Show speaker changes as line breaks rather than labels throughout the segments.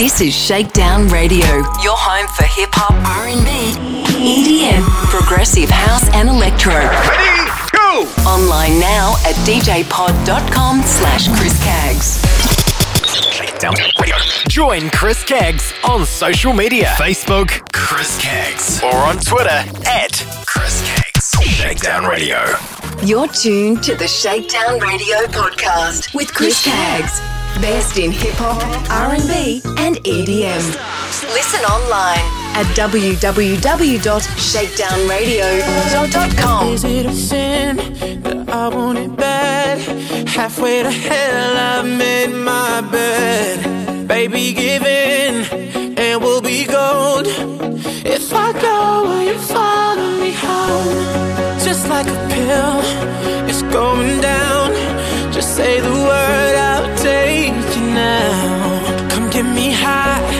This is Shakedown Radio, your home for hip hop, R&B, EDM, progressive house and electro.
Ready, go!
Online now at djpod.com slash Chris Caggs.
Shakedown Radio. Join Chris Caggs on social media. Facebook, Chris Caggs. Or on Twitter, at Chris Caggs. Shakedown Radio.
You're tuned to the Shakedown Radio podcast with Chris Caggs. Best in hip hop, R&B, and EDM. Listen online at www.shakedownradio.com.
Is it a sin that I want it bad? Halfway to hell, I made my bed. Baby, give in, and we'll be gold. If I go, will you follow me home? Just like a pill, it's going down. Just say the word, you now. Come get me high,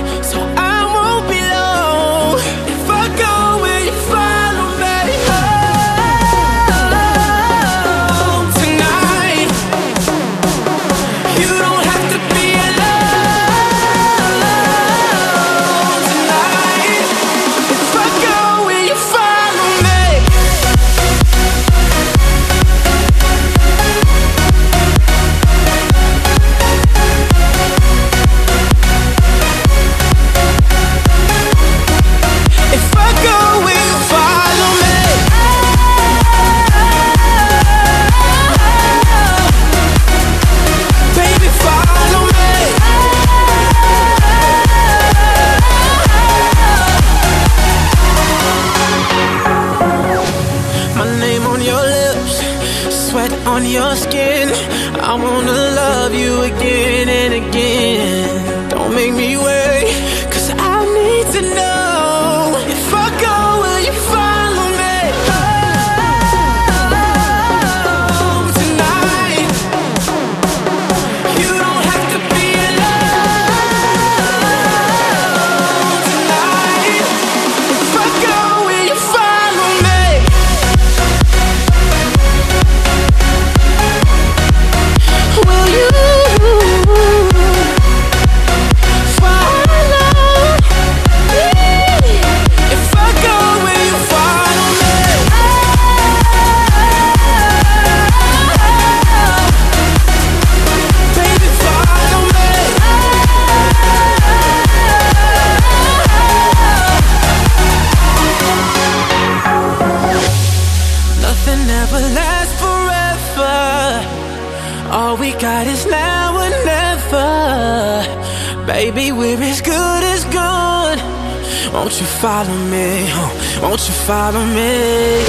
follow me?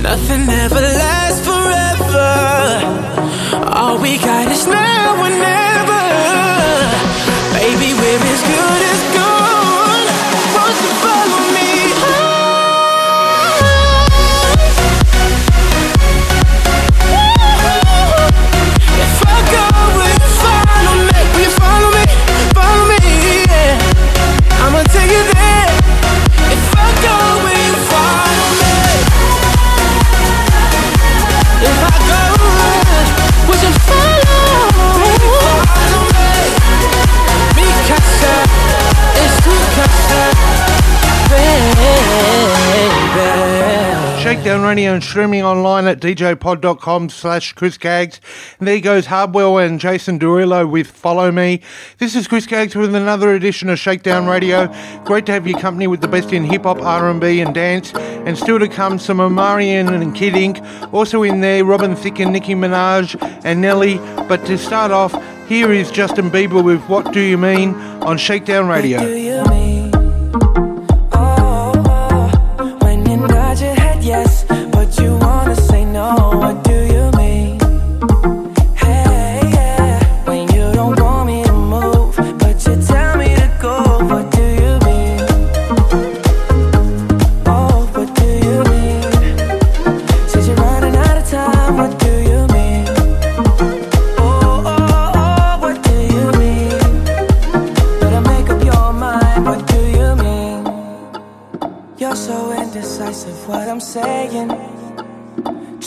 Nothing ever lasts forever. All we got is now and never.
Shakedown Radio and streaming online at djpod.com slash Chris Caggs. And there goes Hardwell and Jason Derulo with Follow Me. This is Chris Caggs with another edition of Shakedown Radio. Great to have your company with the best in hip-hop, R&B and dance. And still to come, some Omarion and Kid Ink. Also in there, Robin Thicke and Nicki Minaj and Nelly. But to start off, here is Justin Bieber with What Do You Mean on Shakedown Radio.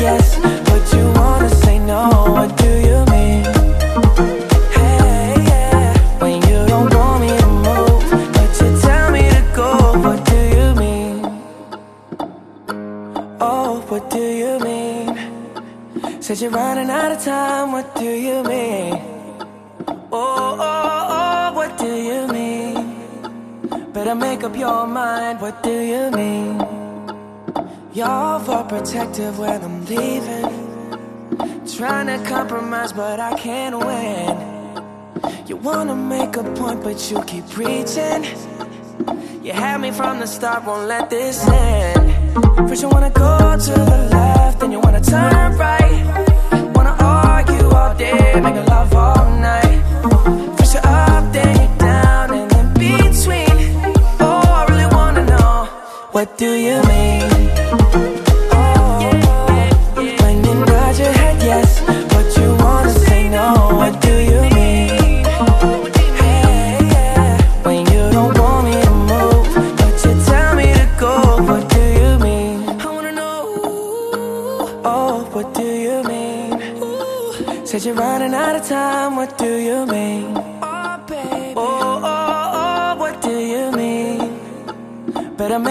Yes, but you wanna say no, what do you mean? Hey, yeah, when you don't want me to move, but you tell me to go, what do you mean? Oh, what do you mean? Said you're running out of time, what do you mean? Oh, oh, oh, what do you mean? Better make up your mind, what do you mean? You're protective when I'm leaving. Trying to compromise, but I can't win. You wanna make a point, but you keep preaching. You had me from the start, won't let this end. First, you wanna go to the left, then you wanna turn right. Wanna argue all day, make love all night. First, you're up, then you're down, and in between. Oh, I really wanna know, what do you mean? When you nod your head yes, but you wanna say no, what do you mean? Hey, when you don't want me to move, but you tell me to go, what do you mean? I wanna know, oh, what do you mean? Said you're running out of time, what do you mean?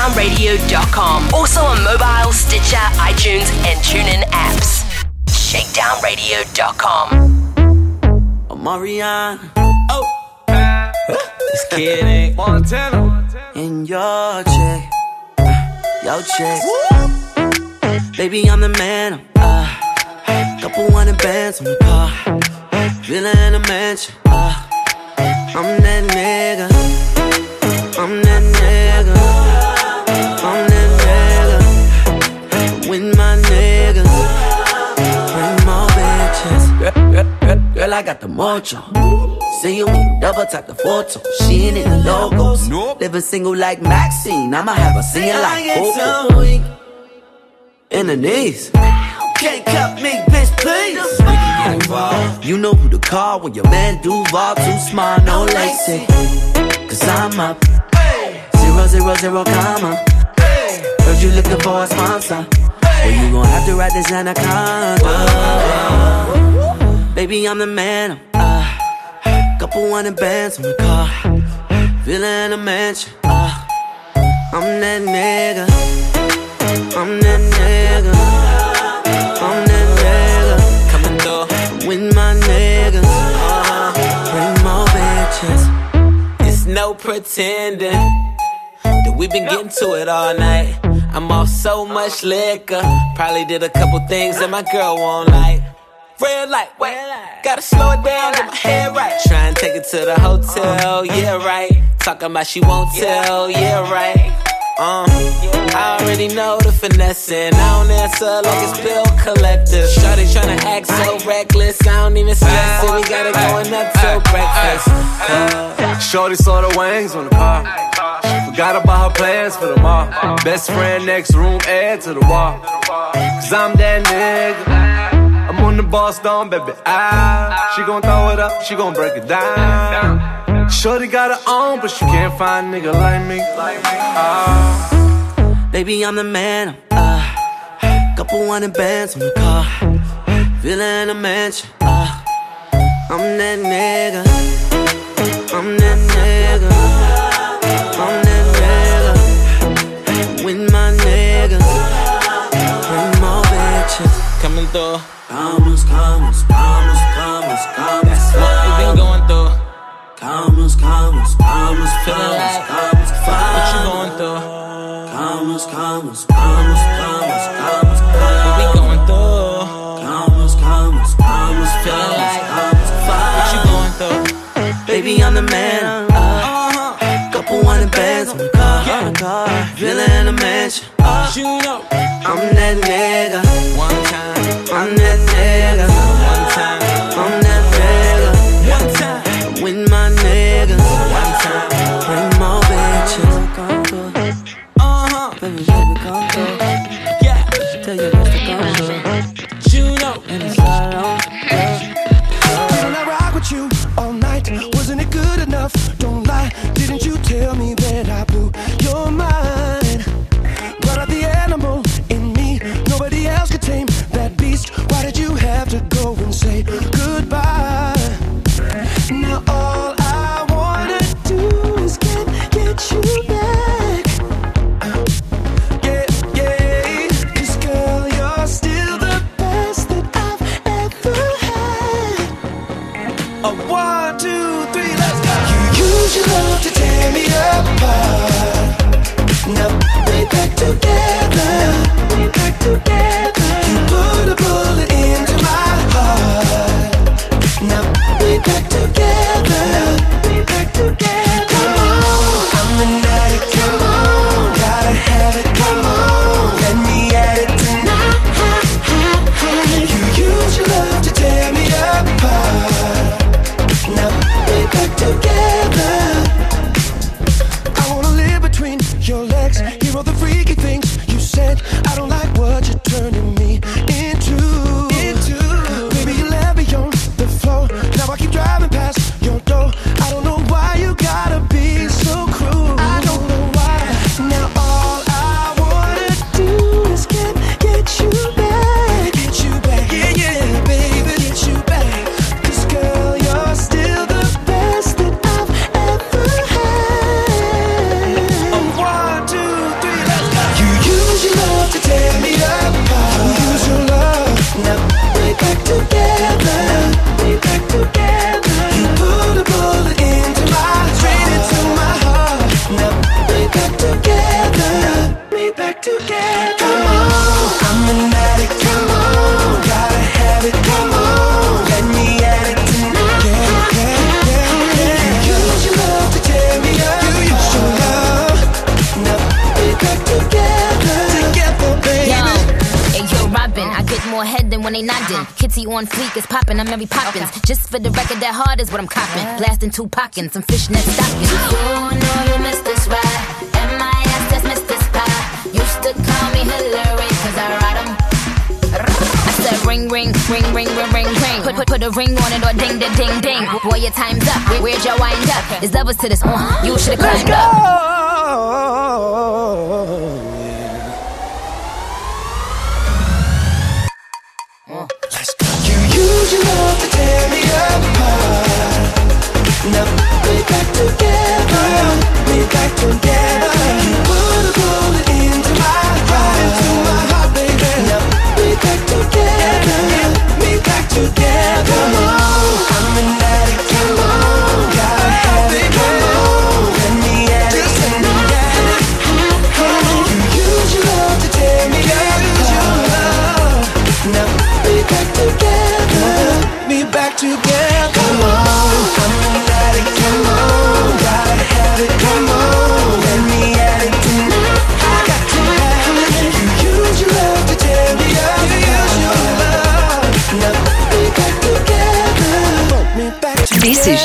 www.shakedownradio.com. Also on mobile, Stitcher, iTunes, and TuneIn apps. Shakedownradio.com.
Oh, Marianne. Oh, this kid ain't
Montana.
in your check. Your check. Baby, I'm the man. Uh, couple hundred bands on the car. Villa in a mansion. Uh, I'm that nigga. I'm that Girl, girl, girl, girl, I got the mojo. See you double tap the photo. She ain't in the logos. Living single like Maxine. I'ma have her singing like Coco. In the knees. Can't cut me, bitch, please. You know who to call when your man Duval too smart, no lacy. Cause I'm up. Zero, zero, zero, comma. Heard you looking for a sponsor. Well, you gon' have to ride this anaconda. Baby, I'm the man. Uh, couple hundred bands on the car. Villa in a mansion. Uh, I'm that nigga. I'm that nigga. I'm that nigga. Coming through with my niggas. Uh, bring more bitches.
It's no pretending that we've been getting to it all night. I'm off so much liquor. Probably did a couple things that my girl won't like. Red light, wait, gotta slow it down, get my head right. Try and take it to the hotel, yeah, right. Talking about she won't tell, yeah, right. Uh, I already know the finessing. I don't answer like it's bill collector. Shawty tryna act so reckless. I don't even stress it. We got it going up till breakfast. Uh,
Shorty saw the wings on the car. Forgot about her plans for tomorrow. Best friend next room, add to the wall. Cause I'm that nigga. I'm on the boss down, baby. Ah, she gon' throw it up, she gon' break it down. Shorty got her own, but she can't find a nigga like me. Ah.
Baby, I'm the man. Uh, couple hundred bands on the car. In a mansion. Uh, I'm that nigga. I'm that nigga.
Through.
Commas, commas, commas, commas, commas.
That's what we been going through.
Commas, commas, commas,
Feeling
commas,
like
commas,
what you going through?
Commas, commas, commas, commas, commas,
What we going through?
Commas, commas, commas,
Feeling like
commas,
what you going through?
Baby, I'm the man. Uh, couple hundred bands on the car, on the car. Villa in a mansion. Uh,
You know,
I'm that nigga.
one time,
I'm that nigga.
one time,
I'm that nigga.
one time,
With my niggas.
one time.
Bring more bitches. Come through.
Uh huh.
Baby, baby, come through.
Yeah,
Tell your bitch to come through.
you know.
And it's all on.
Didn't I rock with you all night? Wasn't it good enough? Don't lie. Didn't you tell me go and say goodbye? Now all I wanna do is get get you back. Yeah, yeah. 'Cause girl, you're still the best that I've ever had. A one, two, three, let's go. You use your love to tear me apart. Now back together. Back together. That
is what I'm copping. Blasting two pockets, some fishnet stockings. You know you missed this ride. M.I.S. that's Mr. Spy. Used to call me Hillary, cause I ride 'em. I said ring, ring, ring, ring, ring, ring, ring. Put, put, put a ring on it or ding, ding, ding, ding. Boy, your time's up. Where, where'd your wind up? There's levels to this. Uh, you should've climbed
up.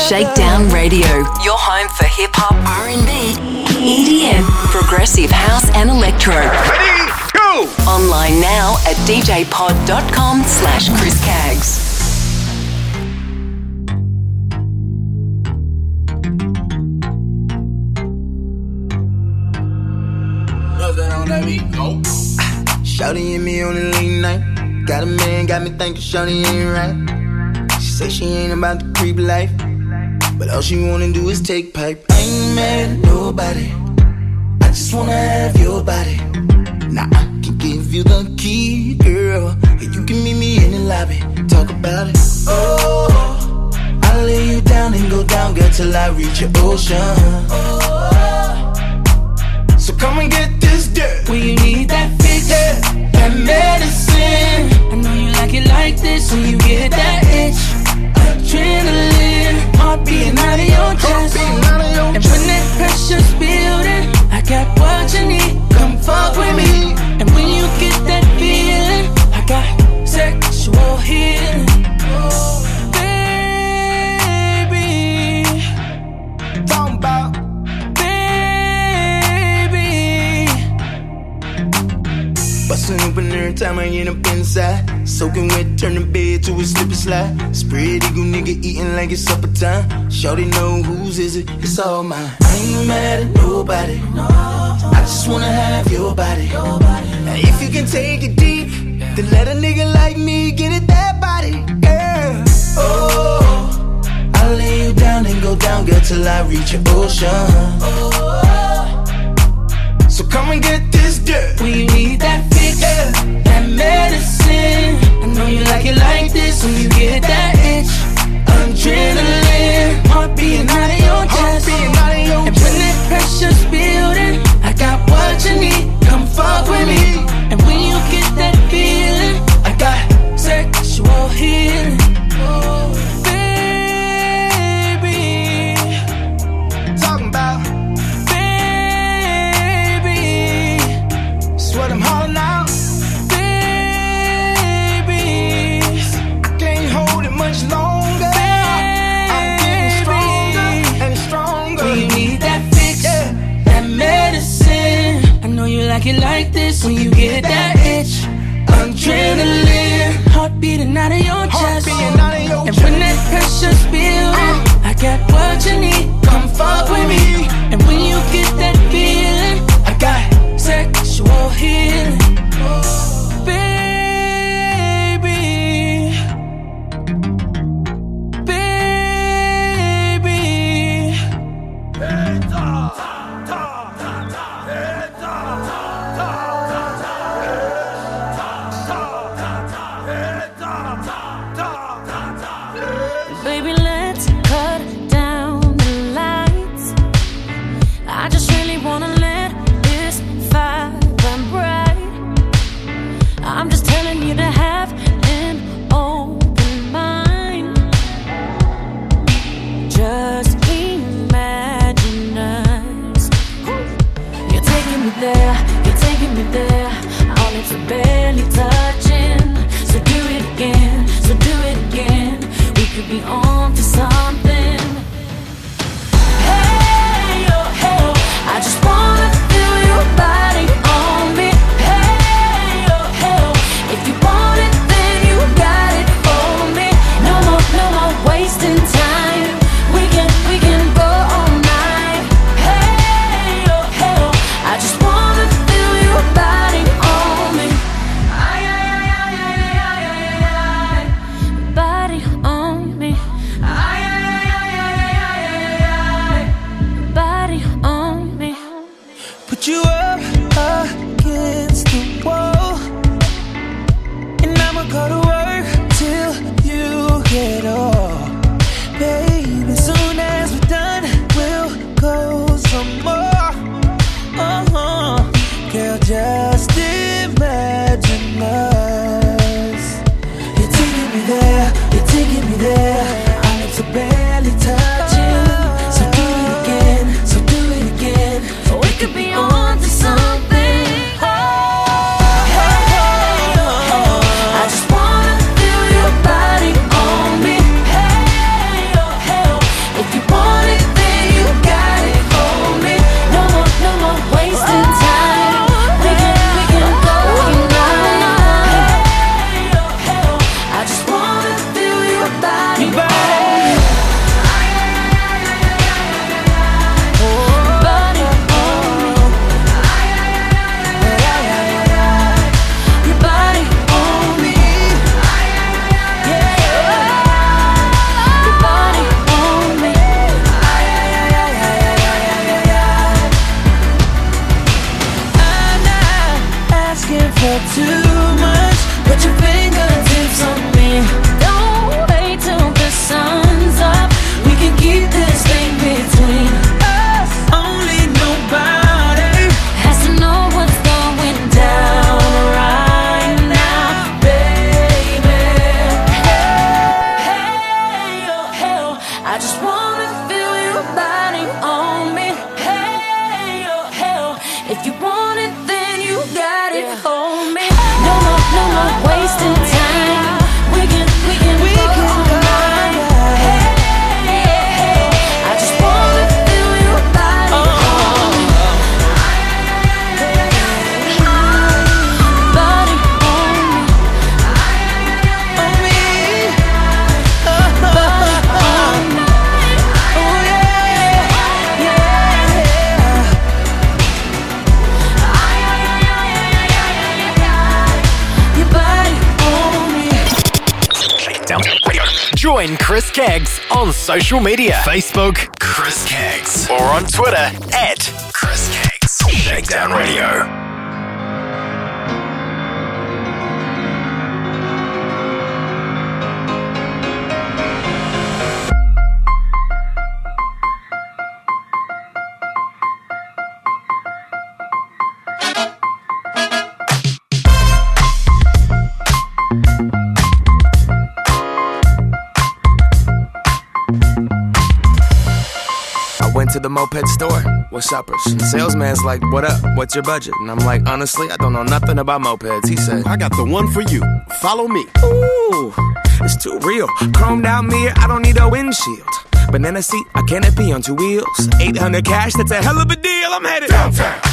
Shakedown Radio, your home for hip hop, R&B, EDM, progressive house and electro.
Ready, go!
Online now at djpod.com slash Chris Cags. Oh.
Shawty and me on the late night. Got a man, got me thinking Shawty ain't right. She say she ain't about the creep life. All she wanna do is take pipe. I ain't mad at nobody. I just wanna have your body. Now I can give you the key, girl. And you can meet me in the lobby, talk about it. Oh, I'll lay you down and go down, girl, till I reach your ocean. Oh, So come and get this dirt.
When you need that fix, that medicine. I know you like it like this when you get that your. And when that pressure's building, I got what you need. Come fuck with me. And when you get that feeling, I got sexual healing. Baby,
Talking about
baby.
Bustin' open every time I end up inside. Soaking wet, turn the bed to a slip and slide. Spread eagle nigga eating like it's supper time. Shorty know whose is it, it's all mine. I ain't mad at nobody. I just wanna have your body. And if you can take it deep, then let a nigga like me get it that body, girl. Oh, I'll lay you down and go down, girl, till I reach your ocean. So come and get this dirt.
We need that fix, that medicine. Know you like it like this when you get that itch. Adrenaline, heart beating out of your chest. And when that pressure's building, I got what you need. Come fuck with me. Like it like this when you get that itch. Adrenaline, heart beating out of your chest.
out of your
and when that pressure's building, I got what you need. Come fuck with me. And when you get that
Facebook,
uppers? Salesman's like, what up? What's your budget? And I'm like, honestly, I don't know nothing about mopeds. He said,
I got the one for you. Follow me.
Ooh, it's too real. Chromed out mirror, I don't need a windshield. Banana seat, a canopy on two wheels. 800 cash, that's a hell of a deal. I'm headed
downtown.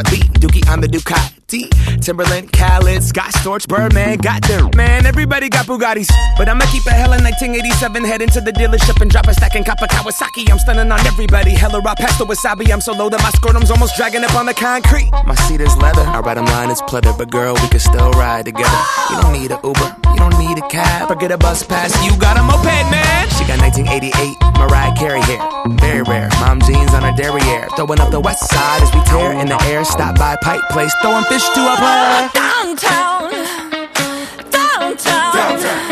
Dookie on the Ducati. Timberland, Scott Storch, Birdman, got them. Man, everybody got Bugattis. But I'ma keep a hella 1987, head into the dealership and drop a stack and cop a Kawasaki. I'm stunning on everybody. Hella raw past the wasabi. I'm so low that my scrotum's almost dragging up on the concrete. My seat is leather. I ride line is pleather. But girl, we can still ride together. You don't need a Uber. You don't need a cab. Or get a bus pass. You got a moped, man. She got 1988 Mariah Carey hair. Very rare. Mom jeans on her derriere. Throwing up the west side as we tear in the air. Stop by Pike Place. Throwing fish to a player.
Downtown, downtown, downtown.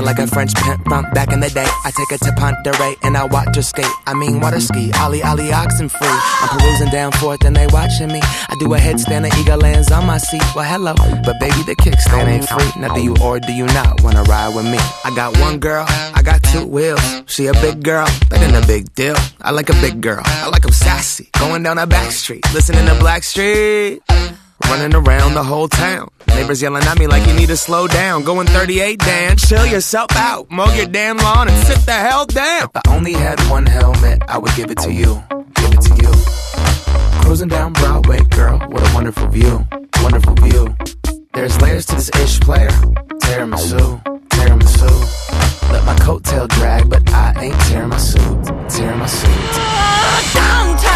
Like a French pimp from back in the day. I take her to Ponderay and I watch her skate. I mean, water ski, Ollie, Ollie, oxen free. I'm perusing down forth and they watching me. I do a headstand, the eagle lands on my seat. Well, hello, but baby, the kickstand ain't free. Now, do you or do you not wanna ride with me? I got one girl, I got two wheels. She a big girl, that ain't a big deal. I like a big girl, I like them sassy. Going down a back street, listening to Blackstreet. Running around the whole town. Neighbors yelling at me like you need to slow down. Going 38, Dan, chill yourself out. Mow your damn lawn and sit the hell down. If I only had one helmet, I would give it to you. Give it to you. Cruising down Broadway, girl, what a wonderful view. Wonderful view. There's layers to this ish player. Tiramisu, tiramisu. Let my coattail drag, but I ain't tearing my suit. Tearing my suit.
Downtown, downtown.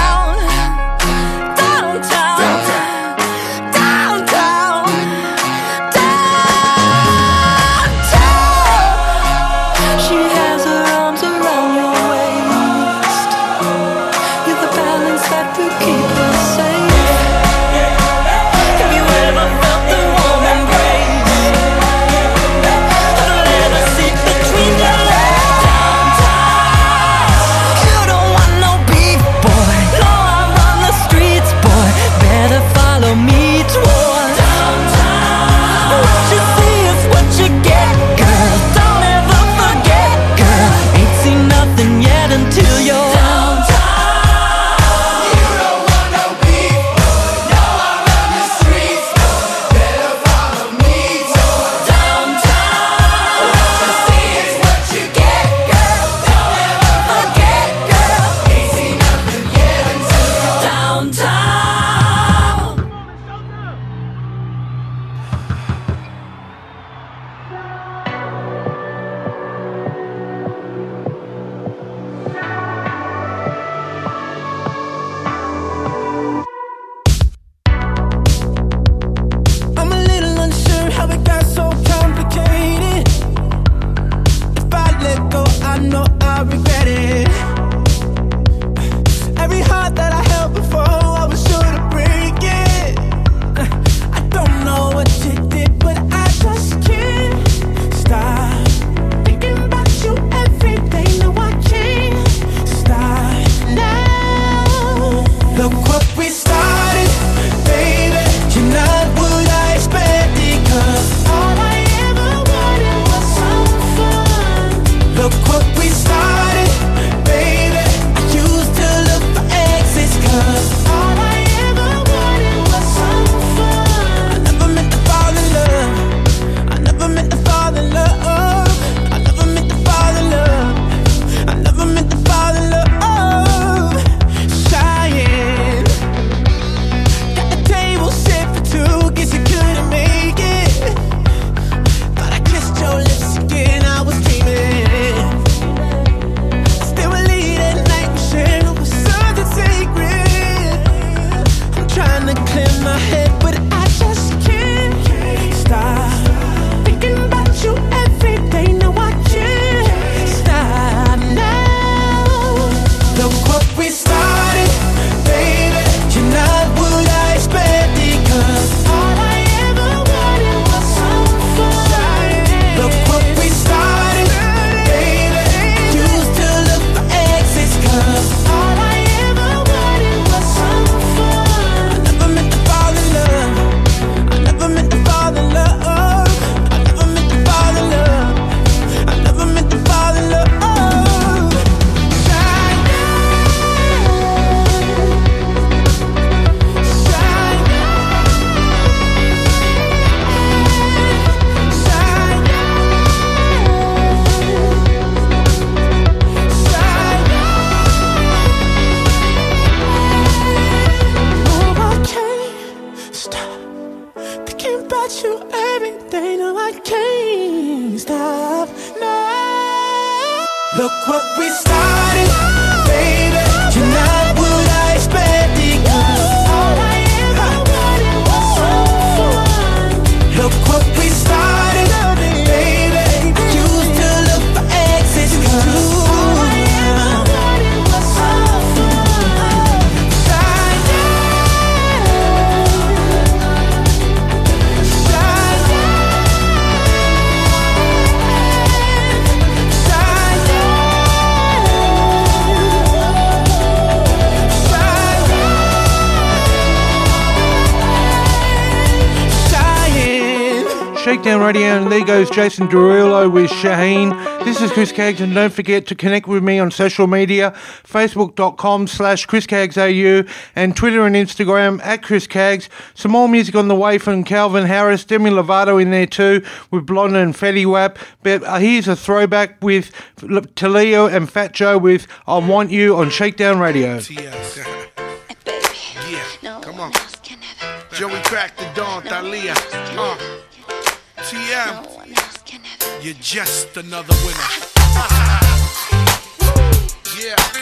goes Jason Derulo with Cheyenne. This is Chris Kaggs, and don't forget to connect with me on social media, facebook.com slash chriskaggsau, and Twitter and Instagram at chriskaggs. Some more music on the way from Calvin Harris, Demi Lovato in there too, with Blonde and Fetty Wap. But uh, here's a throwback with Thalia and Fat Joe with I Want You on Shakedown Radio.
Joey cracked the dawn, Thalia. Uh, TM. You're just another winner. yeah.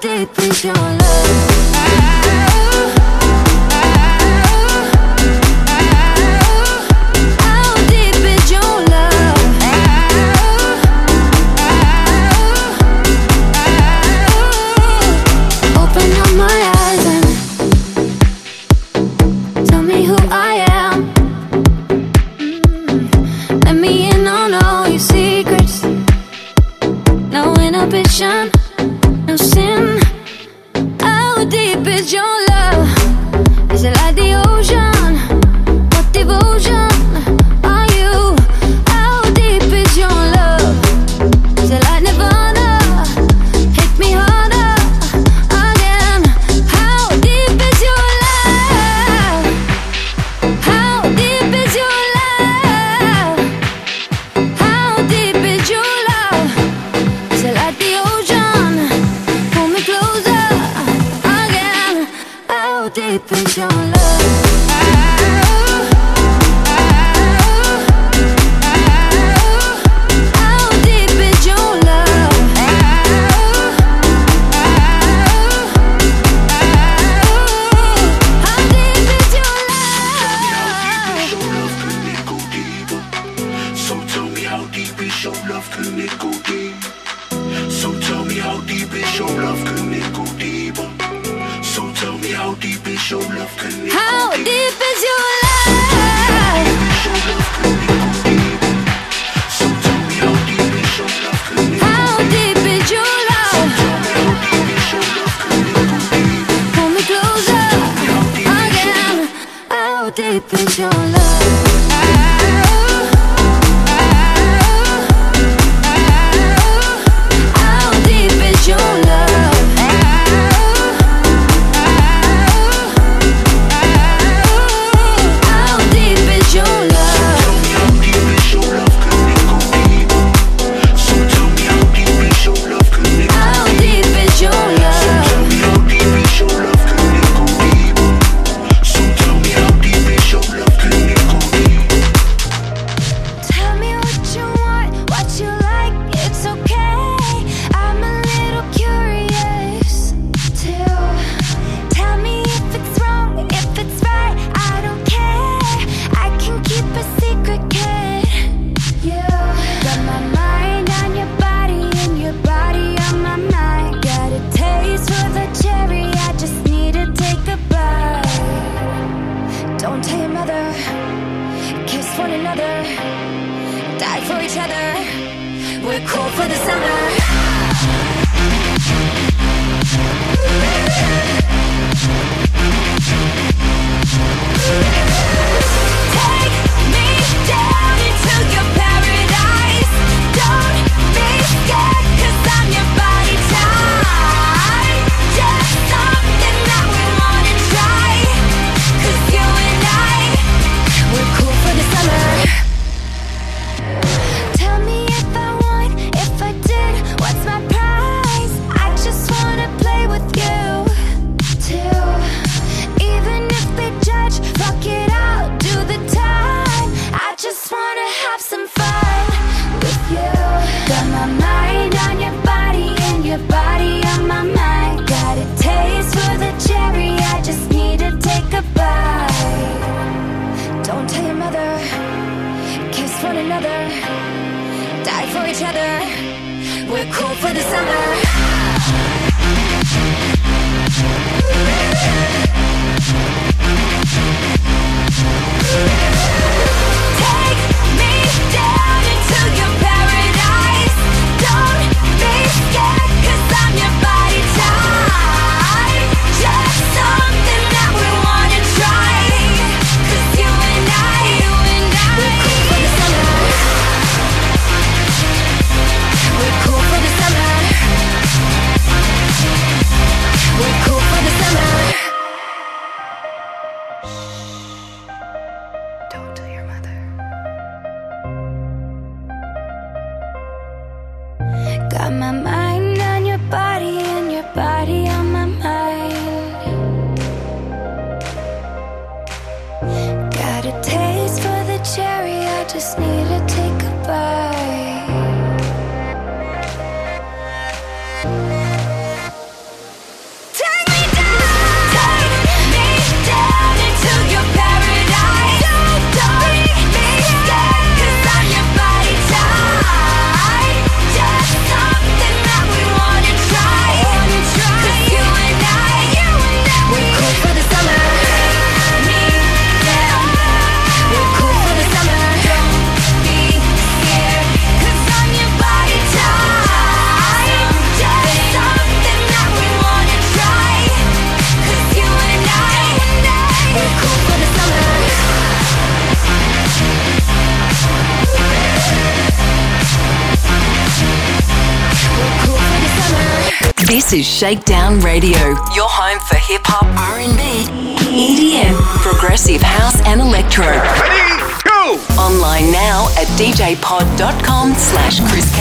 Deep please your love. each other. We're cool for the summer.
This is Shakedown Radio, your home for hip hop, R&B, EDM, progressive house, and electro. Ready, go! Online now at djpod.com/slash chris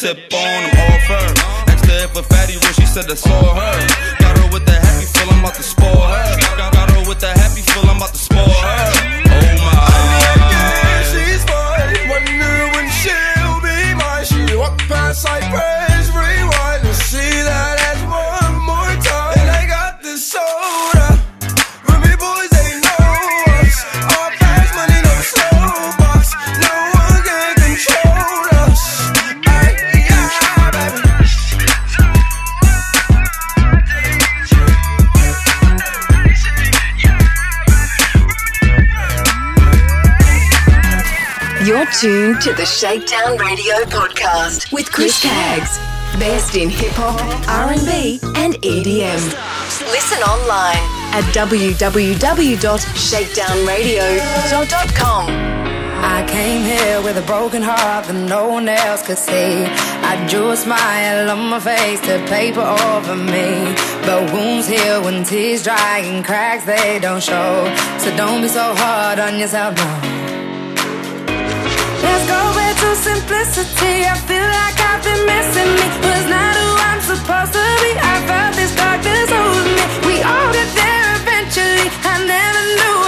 c'est
pas tuned to the Shakedown Radio podcast with Chris Kaggs. Best in hip hop, R&B, and EDM. Listen online at www.shakedownradio.com.
I came here with a broken heart that no one else could see. I drew a smile on my face to paper over me. But wounds heal when tears dry and cracks they don't show. So don't be so hard on yourself, no. Let's go back to simplicity. I feel like I've been missing me. Was not who I'm supposed to be. I felt this darkness over me. We all get there eventually. I never knew.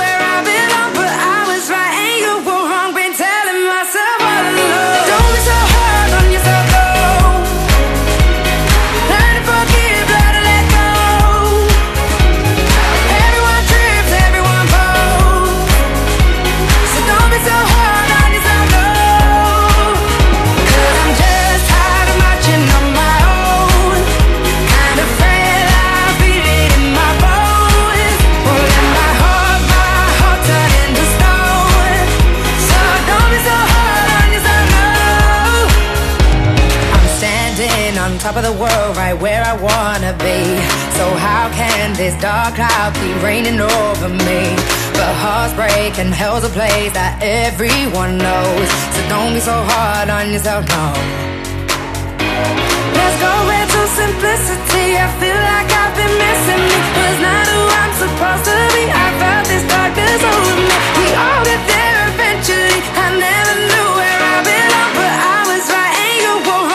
this dark cloud keep raining over me. But hearts break and hell's a place that everyone knows. So don't be so hard on yourself, no. Let's go into simplicity. I feel like I've been missing me. Was not who I'm supposed to be. I felt this darkness over me. We all get there eventually. I never knew where I belong, but I was right and you
won't.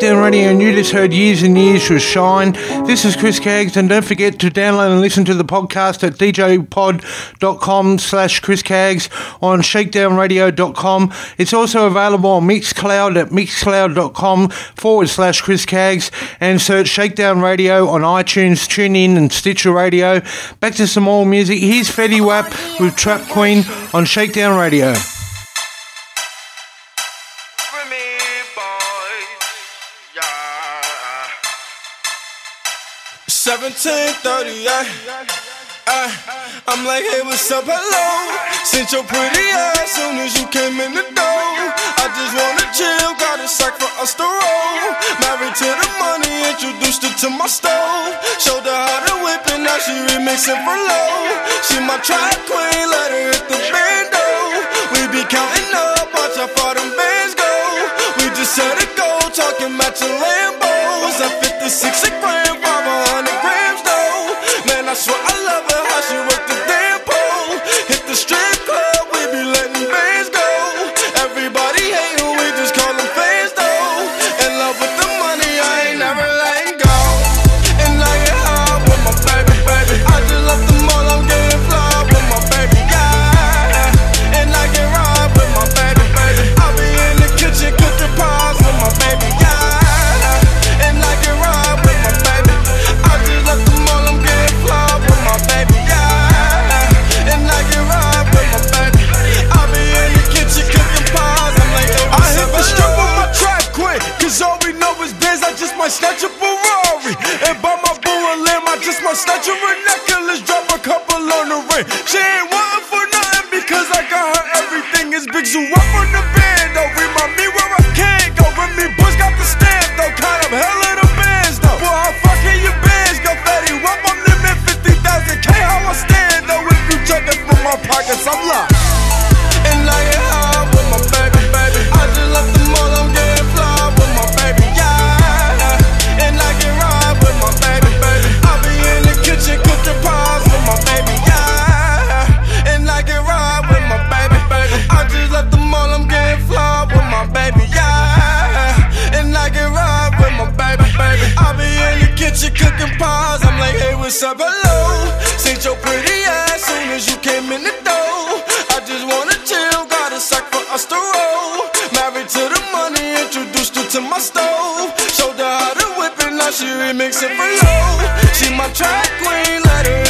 Breakdown Radio, and you just heard Years and Years with Shine. This is Chris Kaggs, and don't forget to download and listen to the podcast at djpod.com slash Chris Kaggs on shakedownradio.com. It's also available on Mixcloud at mixcloud.com forward slash Chris Kaggs, and search Shakedown Radio on iTunes, TuneIn, and Stitcher Radio. Back to some more music. Here's Fetty Wap with Trap Queen on Shakedown Radio.
1738. I, I'm like, hey, what's up? Hello. Since your pretty ass soon as you came in the door. I just wanna chill, got a sack for us to roll. Married to the money, introduced her to my stove. Showed her how to whip it, now she remixing for low. She my trap queen, let her hit the bando. We be counting up, watch how far them bands go. We just set a goal, talking matching Lambos. I fit the 60 grand. That's I a statue of necklace, drop a couple on the ring. She ain't wantin' for nothing because I got her everything. It's big zoo up on the band, though. Remind me where I can go. When me boys got the stamp though. Kind of hell of the bands, though. Boy, how fucking your bands go Fetty, Wap, I'm limit 50,000 K. How I stand, though. If you checkin' from my pockets, I'm locked. what's up, hello? Seen your pretty ass soon as you came in the door. I just wanna chill, got a sack for us to roll. Married to the money, introduced her to my stove. Showed her how to whip it, now she remix it for you. She my trap queen, let her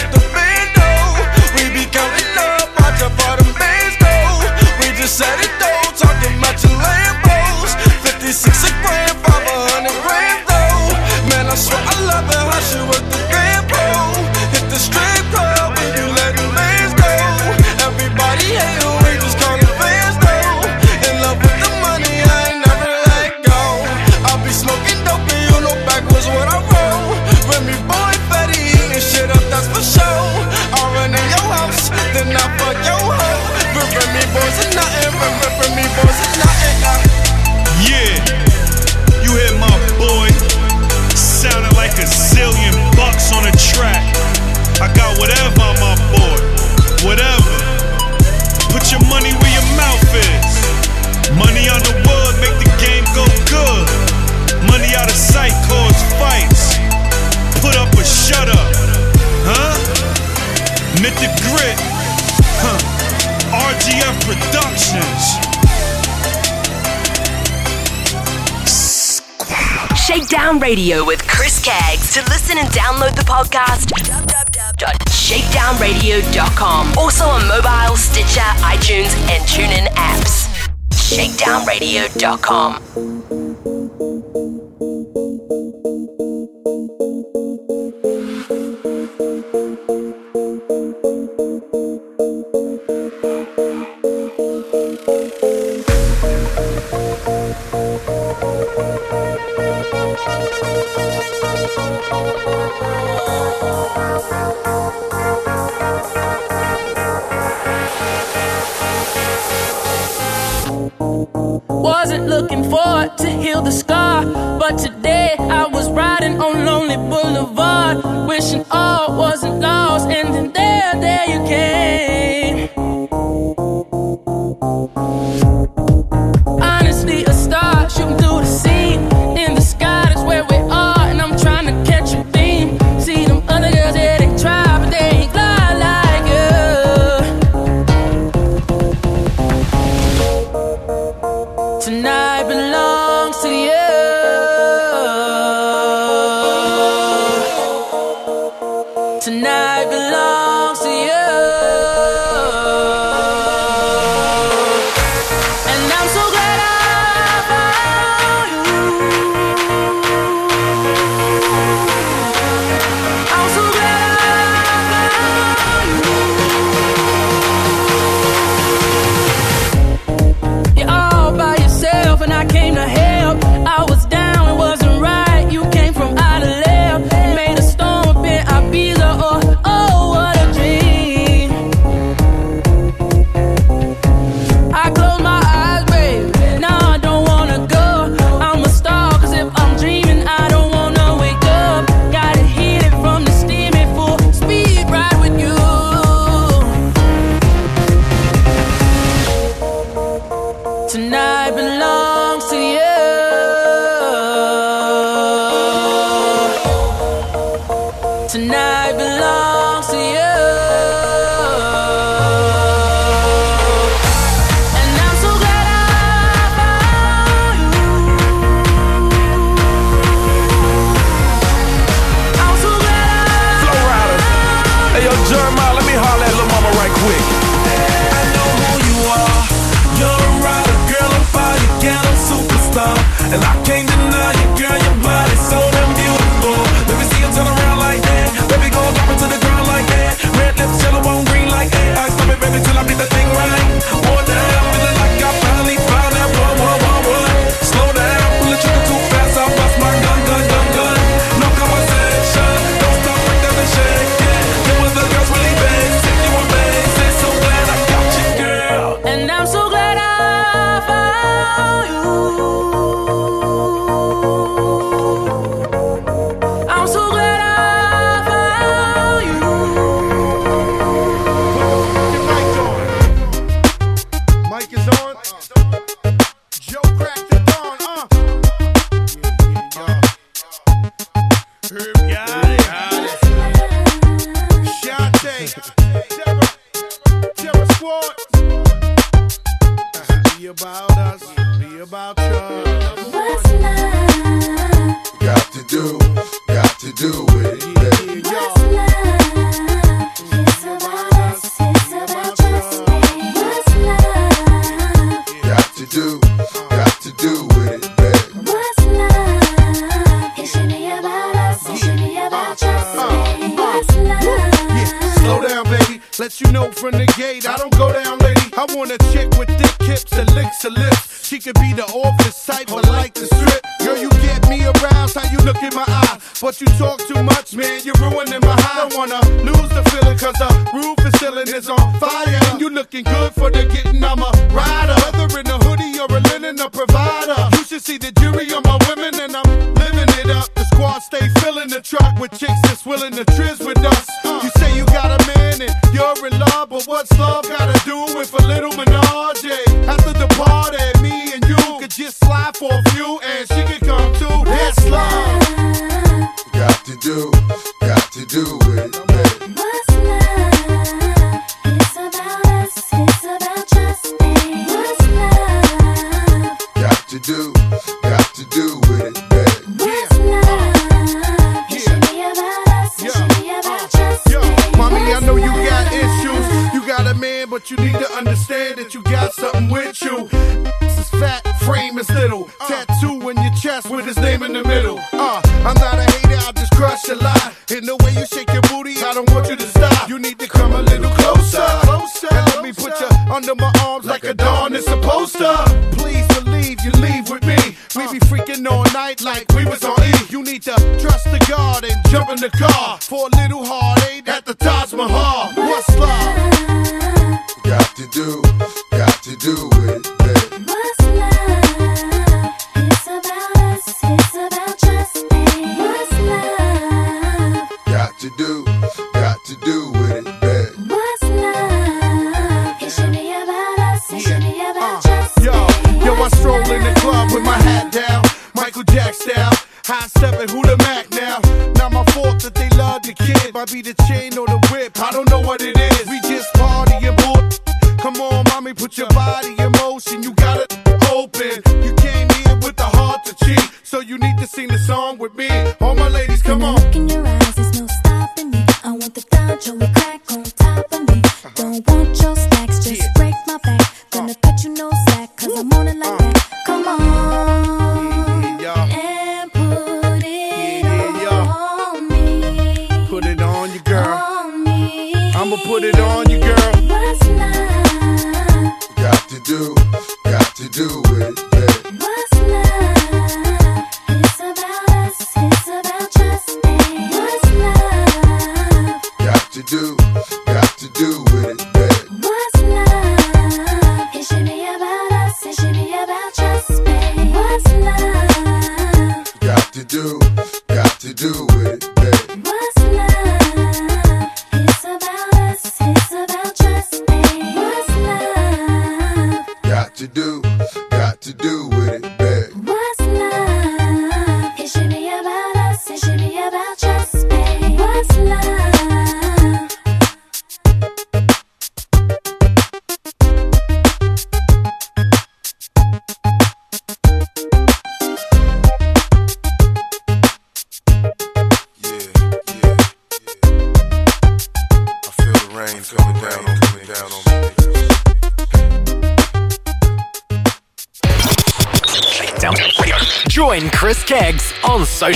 Radio with Chris Keggs. To listen and download the podcast, www.shakedownradio.com. Also on mobile, Stitcher, iTunes, and TuneIn apps. ShakedownRadio.com.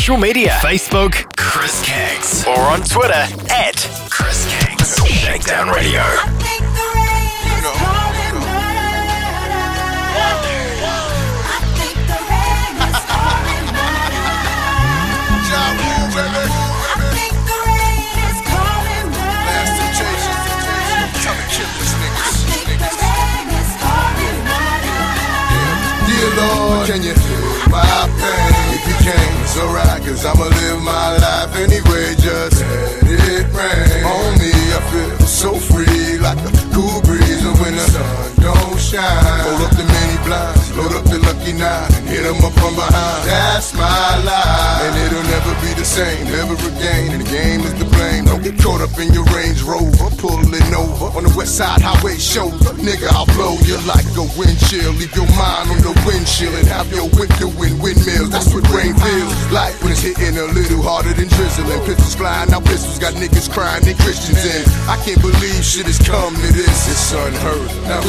social media. Facebook,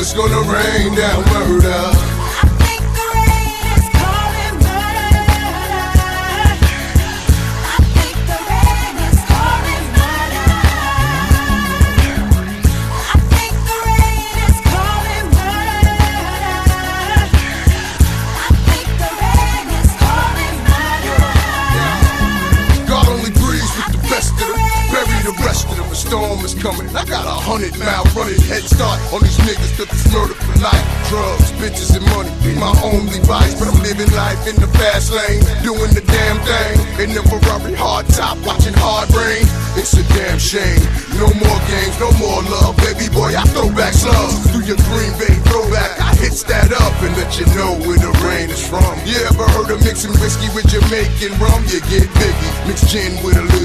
it's gonna rain down murder.
Fast lane, doing the damn thing. In the Ferrari hard top, watching hard rain. It's a damn shame. No more games, no more love. Baby boy, I throw back slugs. Do your Green Bay throwback. I hits that up and let you know where the rain is from. You ever heard of mixing whiskey with Jamaican rum? You get biggie. Mix gin with a little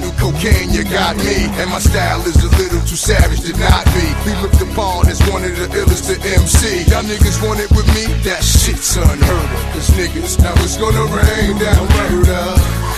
got me. And my style is a little too savage to not be. Be looked upon as one of the illest to MC. Y'all niggas want it with me? That shit's unheard of. Cause niggas, now it's gonna rain down murder.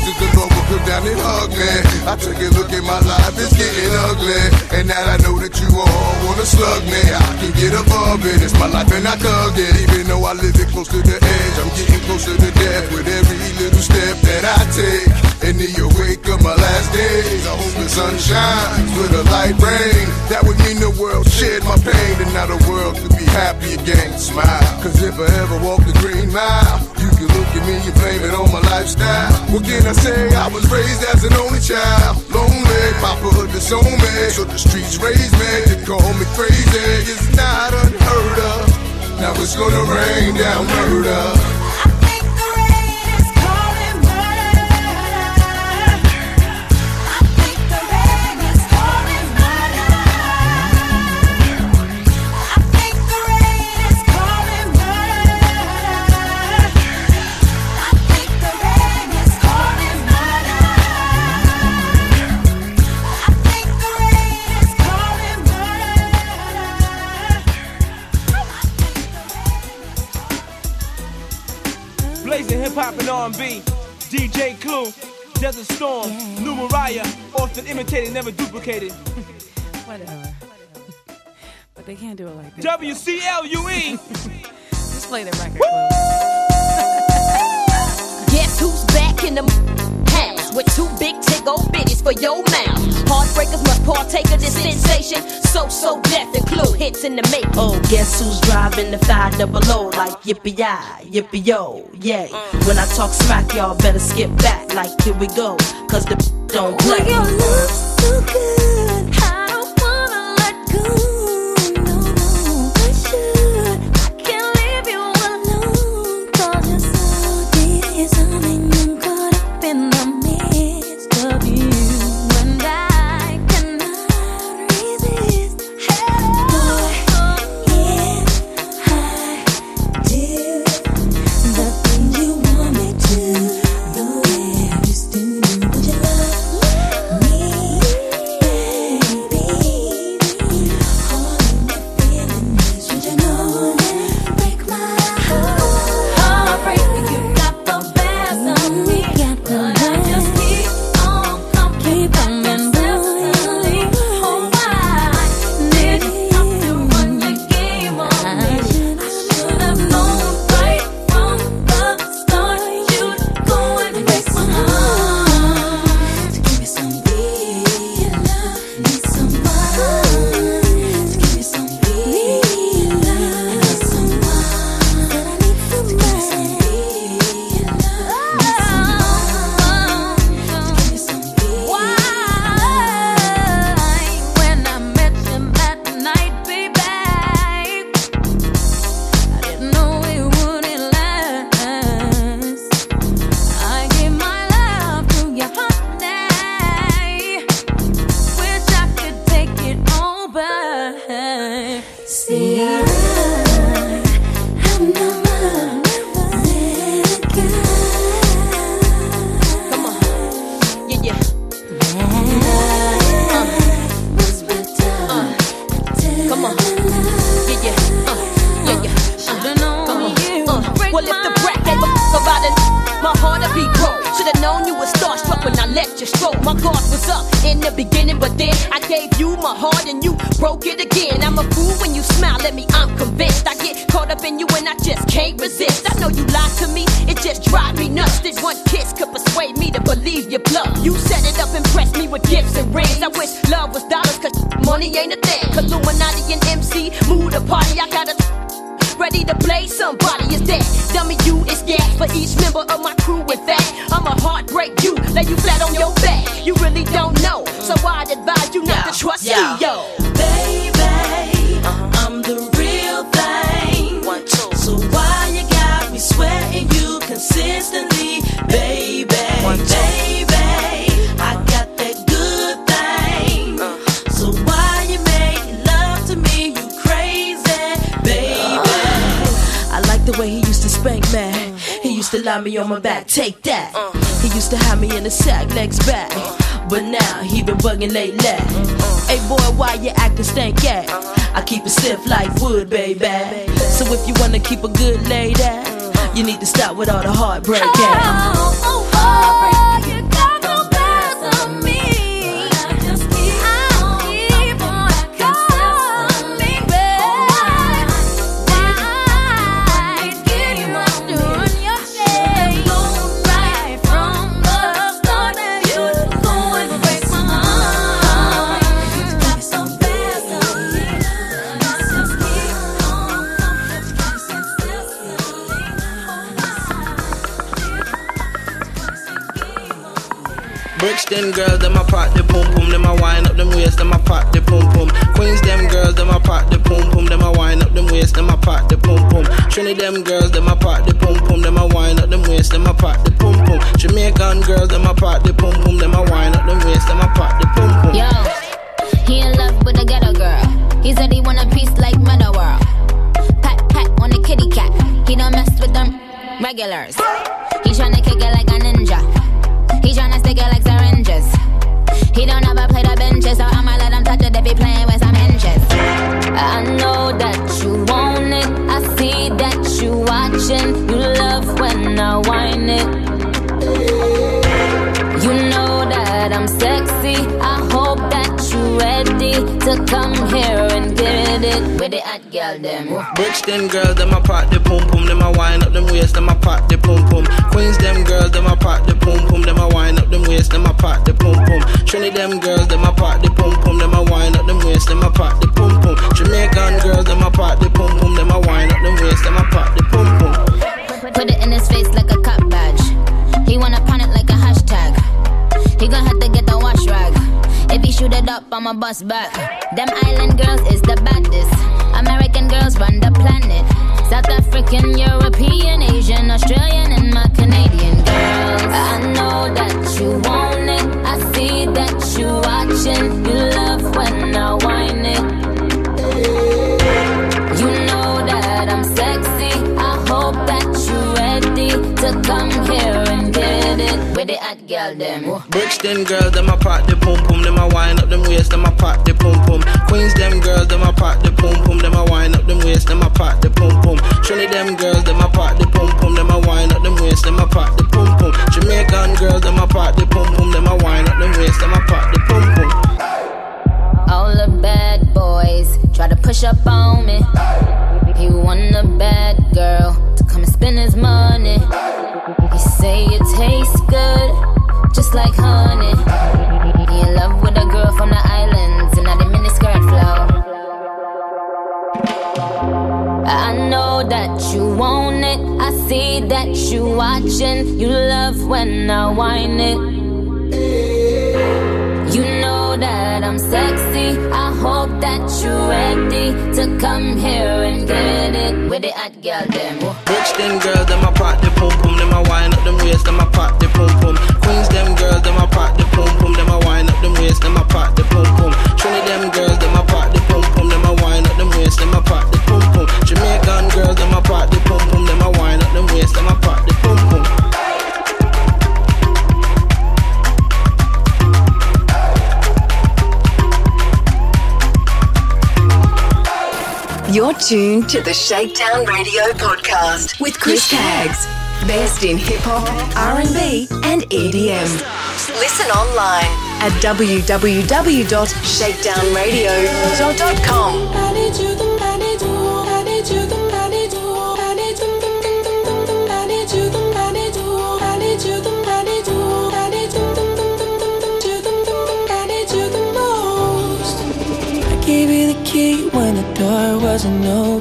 Sometimes I wish the would come down and hug me. I take a look at my life, it's getting ugly. And now I know that you all wanna slug me. I can get above it. It's my life and I thug it. Even though I live it close to the edge, I'm getting closer to death with every little step that I take. And in the awake of my last days, I hope the sun shines with a light rain. That would mean the world shared my pain, and now the world could be happy again. Smile, cause if I ever walk the green mile, you look at me and blame it on my lifestyle. What can I say? I was raised as an only child, lonely. Papa hood disowned me, so the streets raised me. To call me crazy is not unheard of. Now it's gonna rain down murder.
Imitated, never duplicated.
Whatever. But they can't do it like that.
WCLUE.
Just play the record.
Guess who's back in the house with two big tick old bitties for your mouth? Heartbreakers must partake of this sensation. So So Def and clue hits in the make. Oh, guess who's driving the five double O like yippee yi, yippee yo, yay. When I talk smack, y'all better skip back like here we go. Cause the don't play.
Your love's so good,
consistently, baby? Baby, I got that good thing. Uh. So why you make love to me, you crazy, baby? Uh.
I like the way he used to spank me. He uh. used to lie me on my back, take that. He used to have me in the sack, legs back. But now he been bugging lately. Hey boy, why you acting stank at? I keep it stiff like wood, baby. So if you wanna keep a good lady, you need to stop with all the heartbreak.
Brixton girls, them a pop the pum pum, them a wind up them waist, them a pop the pum pum. Queens, them girls, them a pop the pum pum, them a wind up them waist, them a pop the pum pum. Trinity, them girls, them a pop the pum pum, them a wind up them waist, them a pop the pum pum. Jamaican girls, them a pop the pum pum, them a wind up them waist, them a pop the pum pum.
Yo, he in love with a ghetto girl. He said he want a piece like World. Pat pat on the kitty cat. He don't mess with them regulars. He tryna kick it like a ninja. He tryna stick it like syringes. He don't ever play the benches, so I'ma let him touch it if he playing with some hinges. I know that you want it. I see that you watching. You love when I whine it. You know that I'm sexy. I hope to come here and get it with the hot girl them.
Brixton girls, them a pop the pum pum, them a wind up them waist, them a pop the pum pum. Queens, them girls, them a pop the pum pum, them a wind up them waist, them a pop the pum pum. Trinity, them girls, them a pop the pum pum, them a wind up them waist, them a pop the pum pum. Jamaican girls, them a pop the pum pum, them a wind up them waist, them a pop the pum pum.
Put it in his face like a cop badge. He wanna pawn it like a hashtag. He gon' have to get the wash rag. If he shoot it up, I'ma bust back. Them island girls is the baddest. American girls run the planet. South African, European, Asian, Australian, and my Canadian girls. I know that you want it. I see that you watching. You love when I whine it. The hot girl them.
Brixton girls, them a pop the pum pum, them a wind up them waist, them a pop the pum pum. Queens, them girls, them a pop the pum pum, them a wind up them waist, them a pop the pum pum. Trinity, them girls, them a pop the pum pum, them a wind up them waist, them a pop the pum pum. Jamaican girls, them a pop the pum pum, them a wind up them waist, them a pop the pum pum.
All the bad boys try to push up on me. He want a bad girl to come and spend his money. Say it tastes good, just like honey. In love with a girl from the islands and flow. I know that you want it. I see that you watching. You love when I whine it. Sexy. I hope that you ready to come here and get it with the hot girl them.
Brixton girls, them a pop the pum pum, them a wind up them waist, them a pop the pum pum. Queens, them girls, them a pop
tuned to the Shakedown Radio podcast with Chris Caggs. Best in hip hop, R&B, and EDM. Listen online at www.shakedownradio.com.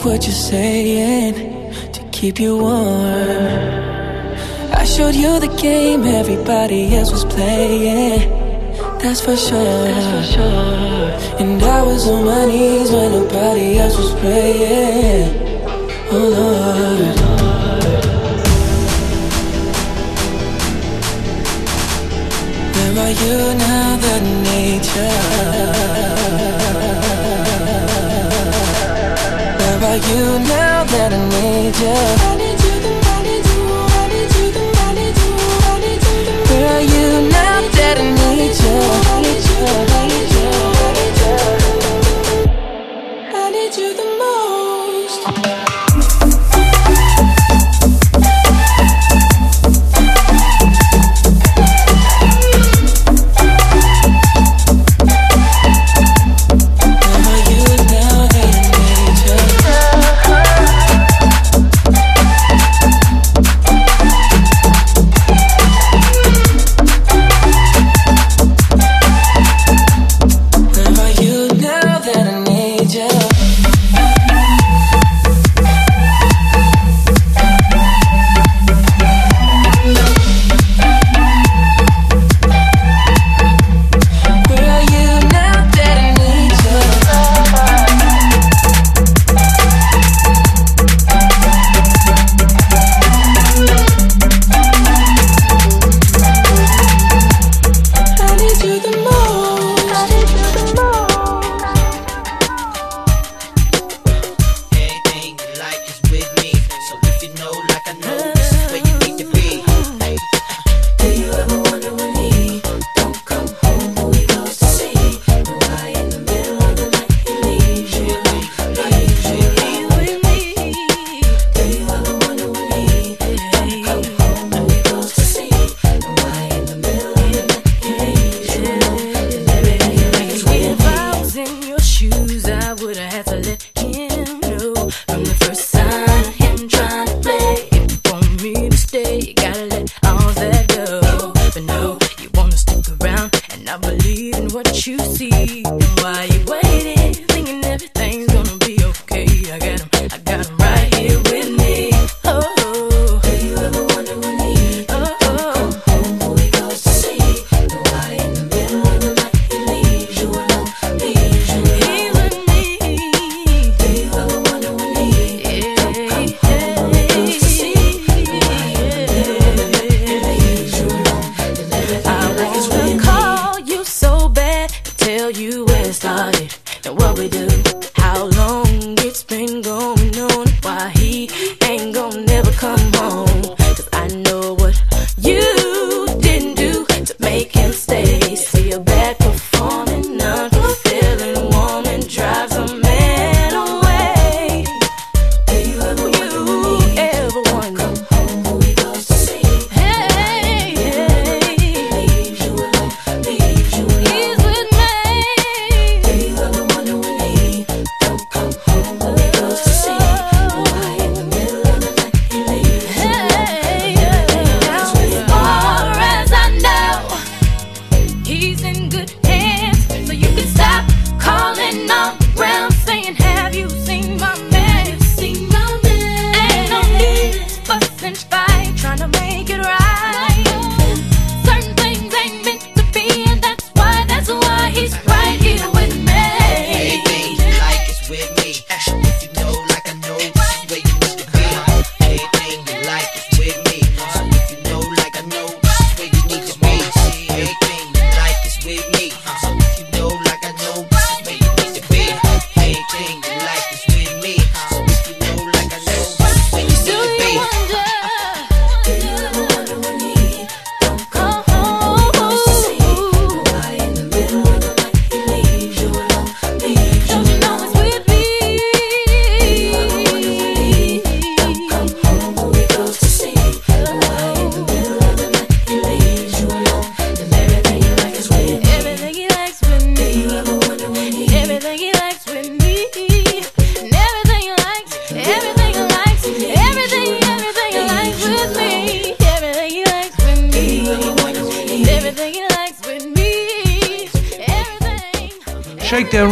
Back, what you're saying? To keep you warm. I showed you the game everybody else was playing. That's for sure. And I was on my knees when nobody else was praying. Oh Lord. Where are you now that I need you? Where are you now that I need you? Where are you now that I need you? I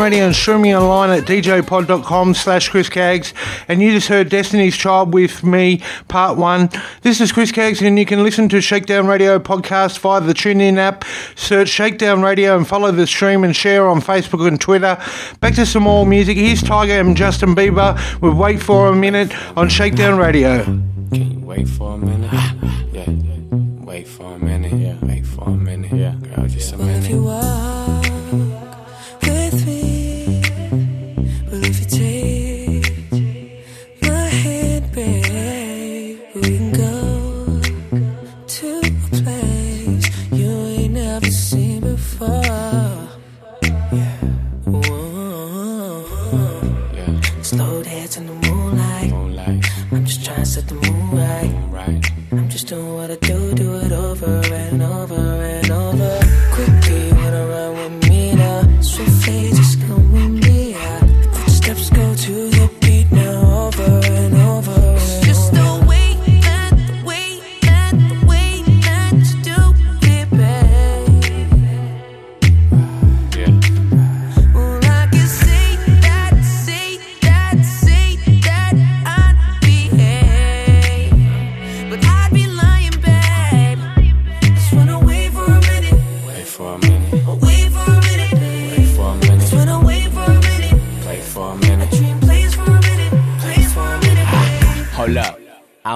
Radio and streaming online at djpod.com slash Chris Caggs. And you just heard Destiny's Child with me, part one. This is Chris Caggs, and you can listen to Shakedown Radio podcast via the TuneIn app. Search Shakedown Radio and follow the stream and share on Facebook and Twitter. Back to some more music. Here's Tyga and Justin Bieber with Wait for a Minute on Shakedown Radio.
Can you wait for a minute. Yeah, yeah. Wait for a minute. Yeah. Wait for a minute. Yeah. Girl, just a minute.
If you walk I'm just trying to set the moon right. I'm just doing what I do, do it over and over and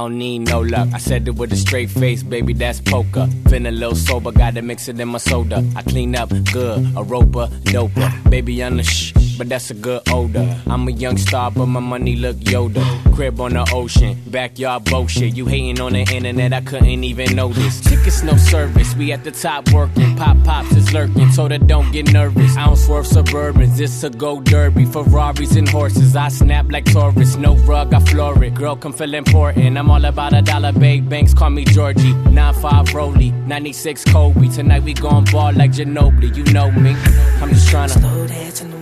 don't need no luck. I said it with a straight face, baby, that's poker. Feeling a little sober, gotta mix it in my soda. I clean up good, a roper, doper. Baby, I'm the shh, but that's a good odor. I'm a young star, but my money look Yoda. Crib on the ocean, backyard bullshit. You hating on the internet, I couldn't even notice. Tickets, no service, we at the top working. Pop pops is lurking, told her don't get nervous. I don't swerve suburbans, this a go derby. Ferraris and horses, I snap like Taurus. No rug, I floor it. Girl, come feel important. I'm all about a dollar, babe. Banks call me Georgie. 9-5 Rolly, 96 Kobe. Tonight we gon' ball like Ginobili, you know me. I'm just tryna
Slow dance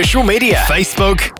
social media. Facebook,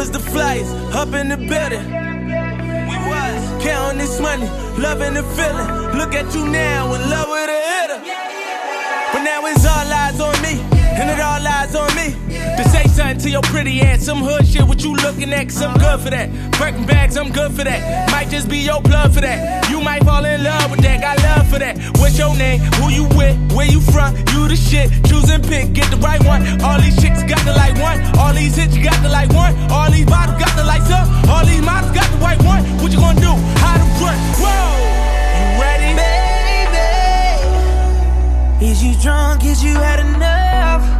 Was the flyest, up in the building. We was counting this money, loving the feeling. Look at you now, in love with a hitter. But now it's all eyes on me, and it all lies on me. To say something to your pretty ass, some hood shit, what you looking at, cause I'm good for that. Birkin bags, I'm good for that. Might just be your plug for that. You might fall in love with that, got love for that. What's your name? Who you with? Where you from? You the shit. Choose and pick, get the right one. All these chicks got the like one. All these hits, you got the like one. All these bottles got the lights up. All these models got the white one. What you gonna do? How to run? Whoa! You ready?
Baby, is you drunk? Is you had enough?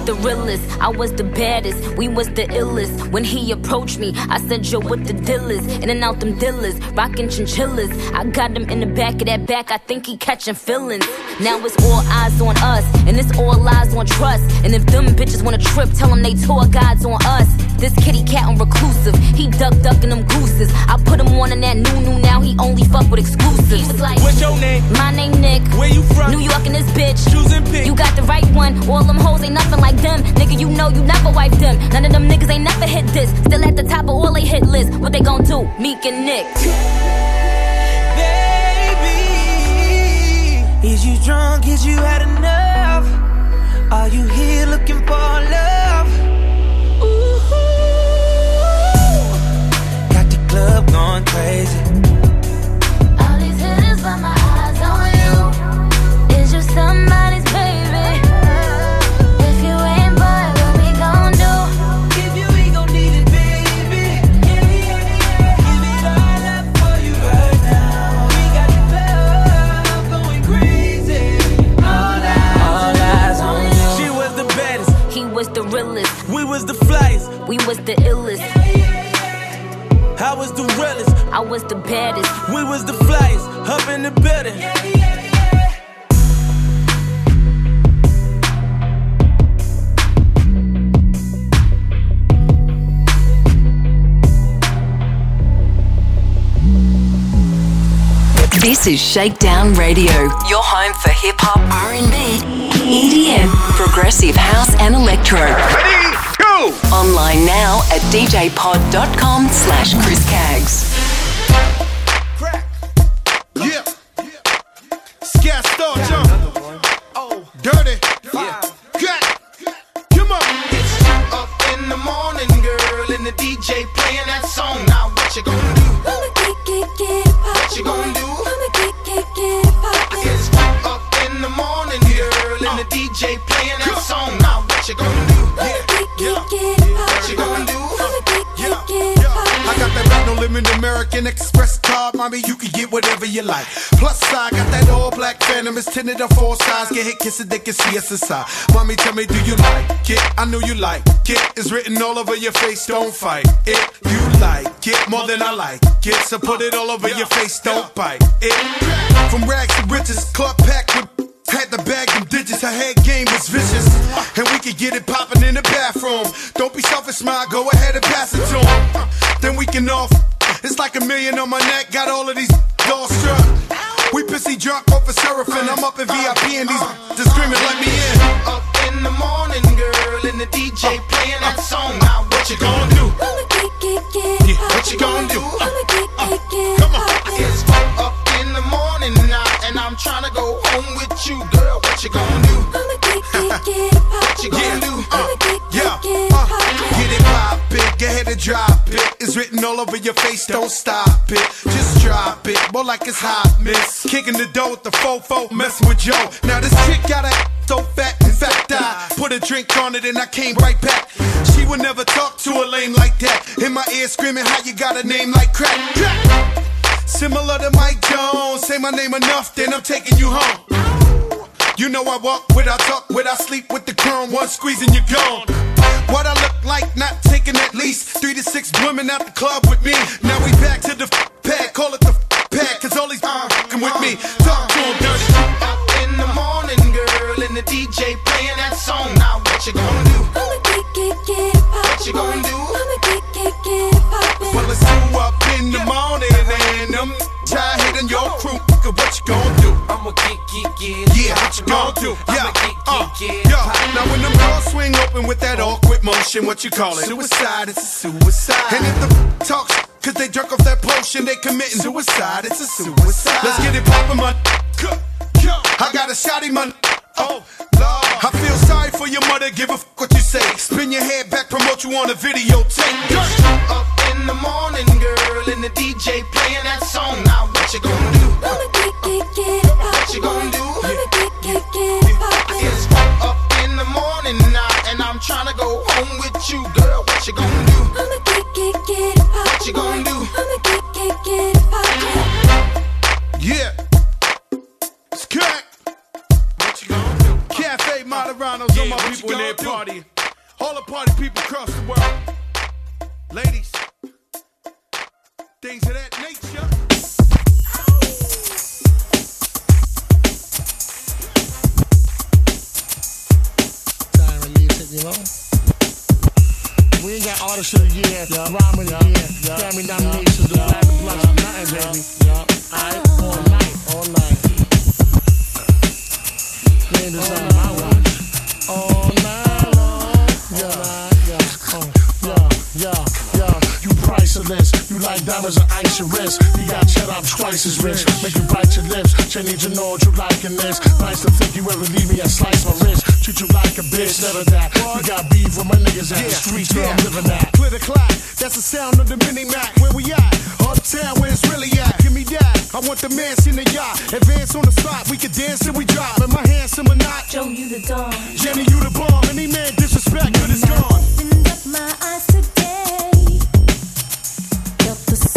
Was the realest, I was the baddest, we was the illest. When he approached me, I said, Yo, what the deal is? In and out them dealers, rockin' chinchillas. I got him in the back of that back, I think he catching feelings. Now it's all eyes on us, and it's all lies on trust. And if them bitches wanna trip, tell them they tour guides on us. This kitty cat on reclusive, he duck ducking them gooses. I put him on in that new new, now he only fuck with exclusives. He was like,
What's your name?
My name Nick.
Where you from?
New York and this bitch.
Choose and pick.
You got the right one. All them hoes ain't nothing like them. Nigga, you know you never wipe them. None of them niggas ain't never hit this. Still at the top of all they hit list. What they gon' do? Meek and Nick.
Baby, is you drunk? Is you had enough? Are you here looking for love? club going crazy.
All eyes on you. Is you somebody's baby? If you ain't, what we gon' do?
Give you, we gon' need it, baby. Yeah, yeah, yeah. Give it all up for you right now. We got the going crazy. All eyes on you.
She was the
baddest.
He was the realest.
We was the flyest.
We was the
illest.
I was the realest.
I was the baddest.
We was the flyest. Up in the building.
This is Shakedown Radio, your home for hip hop, R&B, EDM, progressive house and electro. Ready, go! Online now at djpod.com slash Chris Cags.
Yeah. Scat star jump. Oh, dirty. Yeah. Cut. Come on. It's up in the morning, girl, and the DJ playing that song. Now what you gonna do? What you gonna do? American Express card, mommy. You can get whatever you like. Plus, I got that all black phantom. It's tinted on four sides. Get hit, kiss it, they can see us inside. Mommy, tell me, do you like it? I know you like it. It's written all over your face. Don't fight it. You like it more than I like it. So put it all over your face. Don't bite it. From rags to riches, club packed with. Had to bag them digits, her head game was vicious. And we could get it poppin' in the bathroom. Don't be selfish, smile, go ahead and pass it to him. Then we can off. It's like a million on my neck, got all of these all struck. We pissy drunk off a seraphim. I'm up in VIP and these just screaming, let me in. Up in the morning, girl, and the DJ playing that song. Now what you gonna do? Yeah, what you gonna do? Uh, uh, come on. Trying to go home with you, girl. What you gonna do? I'ma get, get, get it pop. what you gonna do? Uh, yeah, uh, get it poppin', get ahead and drop it. It's written all over your face, don't stop it. Just drop it, more like it's hot, miss. Kicking the door with the fofo, messing with Joe. Now this chick got a so fat, in fact I put a drink on it and I came right back. She would never talk to a lame like that. In my ear screaming, how you got a name like crack? Crack. Similar to Mike Jones, say my name enough, then I'm taking you home. You know I walk with, I talk with, I sleep with the chrome, one squeeze and you're gone. What I look like, not taking at least three to six women out the club with me. Now we back to the f- pad, call it the f- pad, cause all these uh, come with me. Talk to 'em dirty. Up in the morning, girl, and the DJ playing that song. Now what you gonna do? I'ma get get get poppin'. What you gonna do? I'ma get get get poppin'. Well, it's two up in the morning, tired hitting your crew. Cause what you gonna do? I'ma get, get, get. Yeah, what you gon' do? I'ma do? Yeah, uh, yeah. Now when them doors swing open with that awkward motion, what you call it? Suicide, it's a suicide. And if the talks, cause they drunk off that potion, they committing suicide, it's a suicide. Let's get it poppin', man. I got a shotty, man. Oh, Lord. I feel sorry for your mother, give a f what you say. Spin your head back, promote you on a videotape. Up in the morning, girl, and the DJ playing that song. Now what you gonna do? Wanna get, get, get it What you gonna do? Wanna get get get it poppin'. It's up in the morning now, and I'm trying to go home with you, girl. What you gonna do? Wanna get, get, get it poppin'. What you gonna do? Wanna get, get, get it poppin'. Yeah. It's cut. What you gonna do? Cafe Moderanos, all my people in there partying. All the party people across the world. Ladies, things of that nature.
time release it, you know? We ain't got artist of the year, rhyme of the year, Grammy nominations, the platinum plus, nothing, baby. Alright, all night, all night. Playing this on my watch. All night long. Yeah, yeah, yeah, yeah, yeah. You priceless. You like diamonds and ice your wrist. You got cheddar, I'm twice as rich. Make you bite your lips. She need to know what you like in this. Nice to think you ever leave me and slice my wrist. Treat you like a bitch, never that. You got beef with my niggas at the streets where I'm living at.
Clear the clock, that's the sound of the mini Mac. Where we at? Uptown, where it's really at. Give me that. I want the mansion in the yacht. Advance on the spot, we can dance till we drop. Am my handsome or not? Joe, you the dawn. Jenny, you the bomb. Any man disrespect, good is gone.
my eyes today. Felt the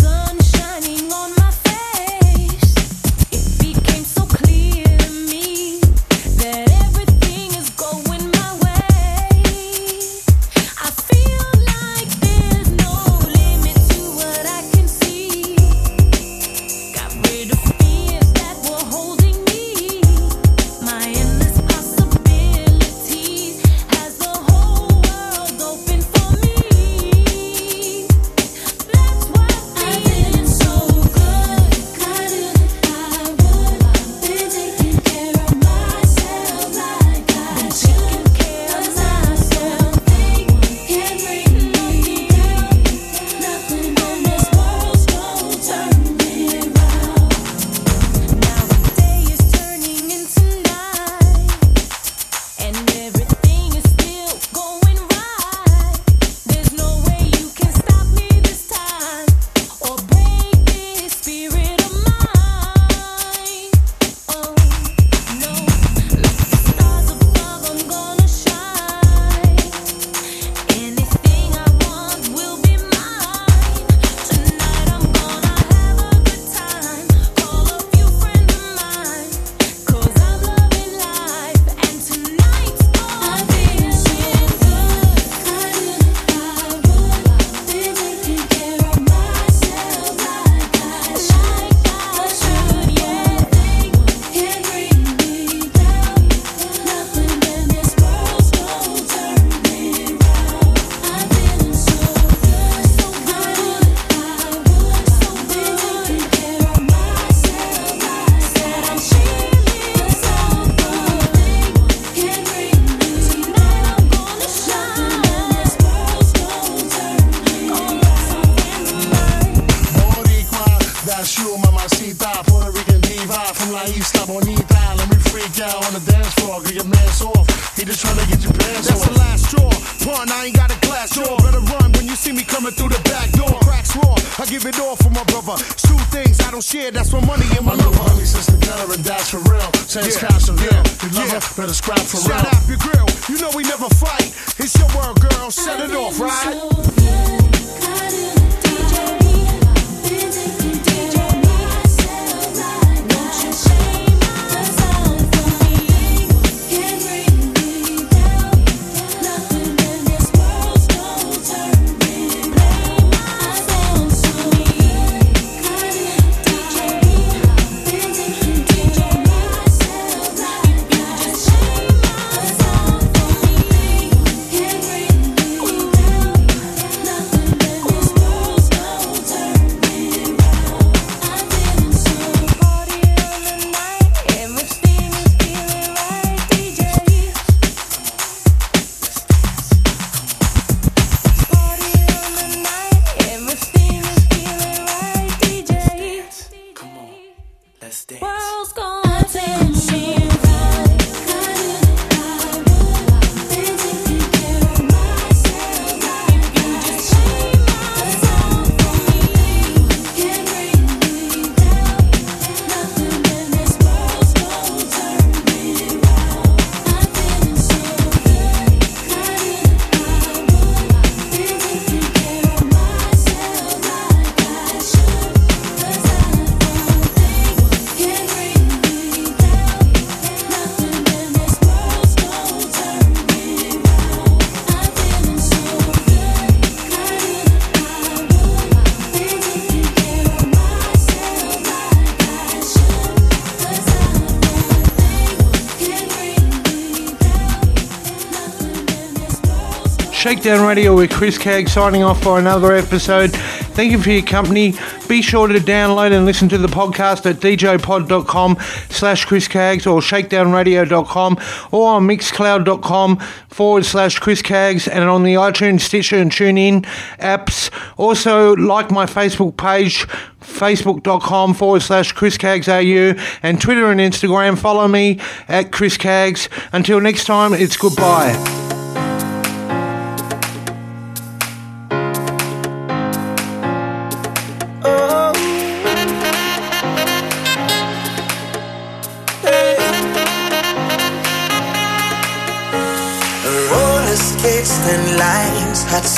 Shakedown Radio with Chris Cag signing off for another episode. Thank you for your company. Be sure to download and listen to the podcast at djpod.com slash Chris Cags or shakedownradio.com or on mixcloud.com forward slash Chris Cags and on the iTunes, Stitcher and TuneIn apps. Also, like my Facebook page, facebook.com forward slash Chris Cags AU and Twitter and Instagram. Follow me at Chris Cags. Until next time, it's goodbye.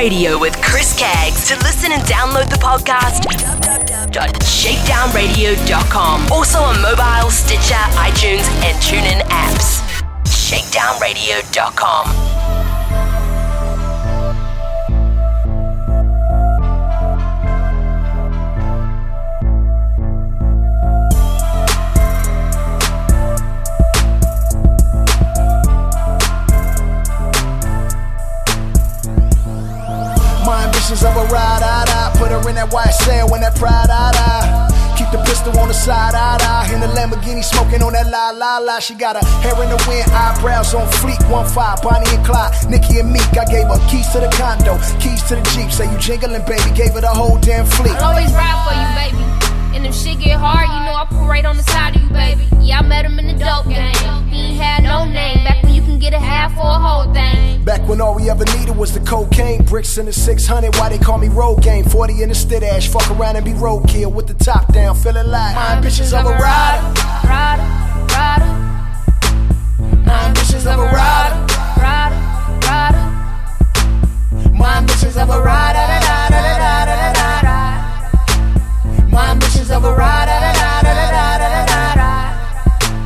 Radio with Chris Cags. To listen and download the podcast, shakedownradio.com. Also on mobile, Stitcher, iTunes, and TuneIn apps. Shakedownradio.com.
Visions of a ride, I, Put her in that white sand when that pride, I, die. Keep the pistol on the side, I, I In the Lamborghini smoking on that la, la, la She got her hair in the wind, eyebrows on fleek One five, Bonnie and Clyde, Nikki and Meek. I gave her keys to the condo, keys to the Jeep. Say you jingling, baby, gave her the whole damn fleet.
I'll always ride for you, baby. And if shit get hard, you know I pull right on the side of you, baby. Yeah, I met him in the dope game. He ain't had no name. Back when you can get a half or a whole thing.
Back when all we ever needed was the cocaine, bricks in the 600. Why they call me road game? 40 in the stid ash. Fuck around and be roadkill with the top down. Feeling like my ambitions of a rider.
Rider, rider.
My ambitions of a rider.
Rider, rider.
My ambitions of a rider business of a da,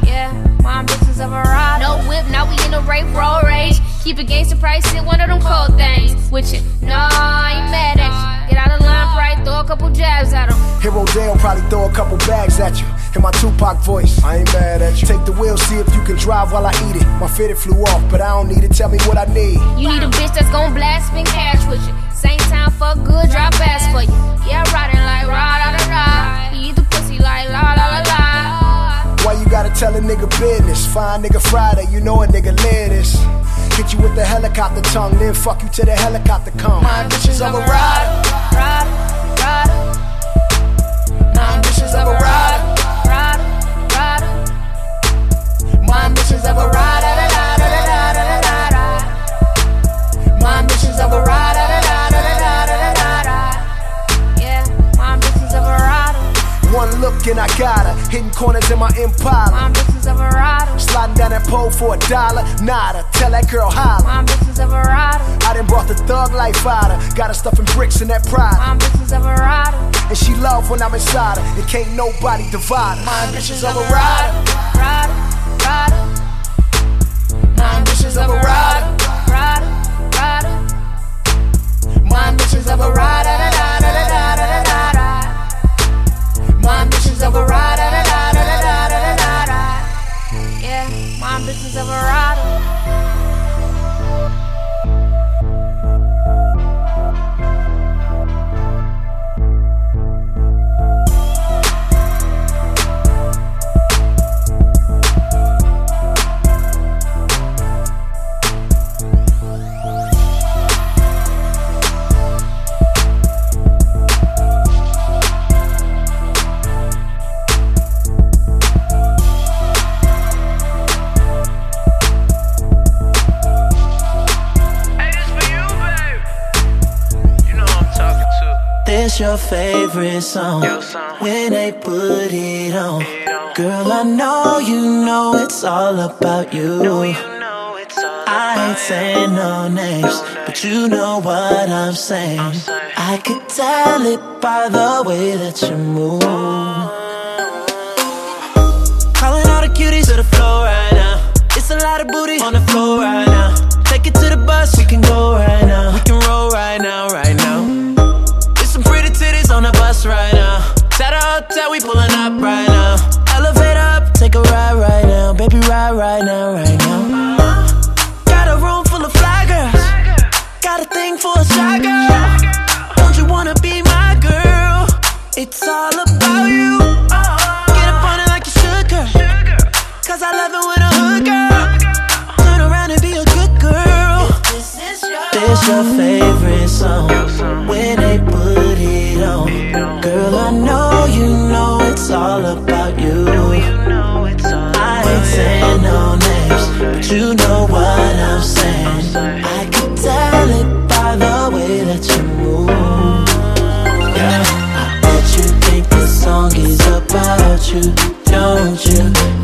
Yeah, my business of a rider. No whip, now we in a rape roll rage. Keep it gangster price, hit one of them cold things. With you, no, I ain't mad at you. Get out of line, right? Throw a couple jabs at him.
Hero Dale probably throw a couple bags at you in my Tupac voice. I ain't mad at you. Take the wheel, see if you can drive while I eat it. My fitted flew off, but I don't need it. Tell me what I need.
You need a bitch that's gon' blast, spend cash with you. Same time, fuck good, drop ass for you. Yeah, riding like ride, ride, ride like la la la la.
Why you gotta tell a nigga business? Fine nigga Friday, you know a nigga live this. Hit you with the helicopter tongue, then fuck you till the helicopter come. My bitches of a rider,
rider, rider.
My bitches of a rider,
rider, rider.
My bitches of a rider, And I got her. Hitting corners in my Impala.
My bitches of a rider.
Sliding down that pole for a dollar. Nada. Tell that girl holla.
My bitches of a rider.
I done brought the thug life out her. Got her stuffing bricks in that pride.
My bitches of a rider.
And she love when I'm inside her. And can't nobody divide her. My bitches of a rider.
Rider, rider.
My bitches of a rider.
Rider, rider.
My bitches of a rider. Da business of a rider.
Yeah, my business of a rider.
This your favorite song when they put it on. Girl, I know you know it's all about you. I ain't saying no names, but you know what I'm saying. I could tell it by the way that you move. Calling all the cuties to the floor right now. It's a lot of booty on the floor right now. Take it to the bus, we can go right now. We can roll right now, right titties on the bus right now. At a hotel, we pulling up right now. Elevate up, take a ride right now. Baby, ride right now, right now. Got a room full of fly girls. Got a thing for a shy girl. Don't you wanna be my girl? It's all about you. Get up on it like you should, girl. Cause I love it when a hood girl. Turn around and be a good girl. This is your favorite song when they you know what I'm saying. I can tell it by the way that you move. Yeah, I bet you think this song is about you, don't you?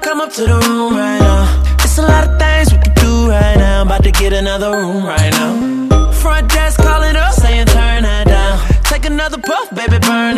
Come up to the room right now. It's a lot of things we can do right now. About to get another room right now. Front desk calling up, saying turn that down. Take another puff, baby, burn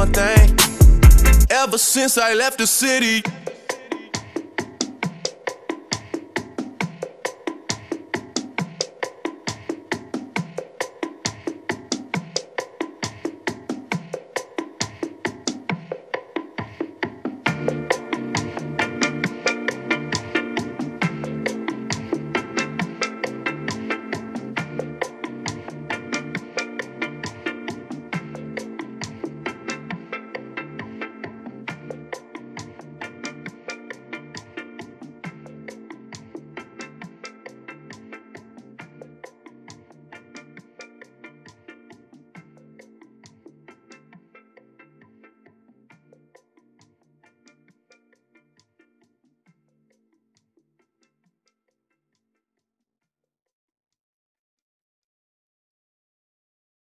one thing. Ever since I left the city.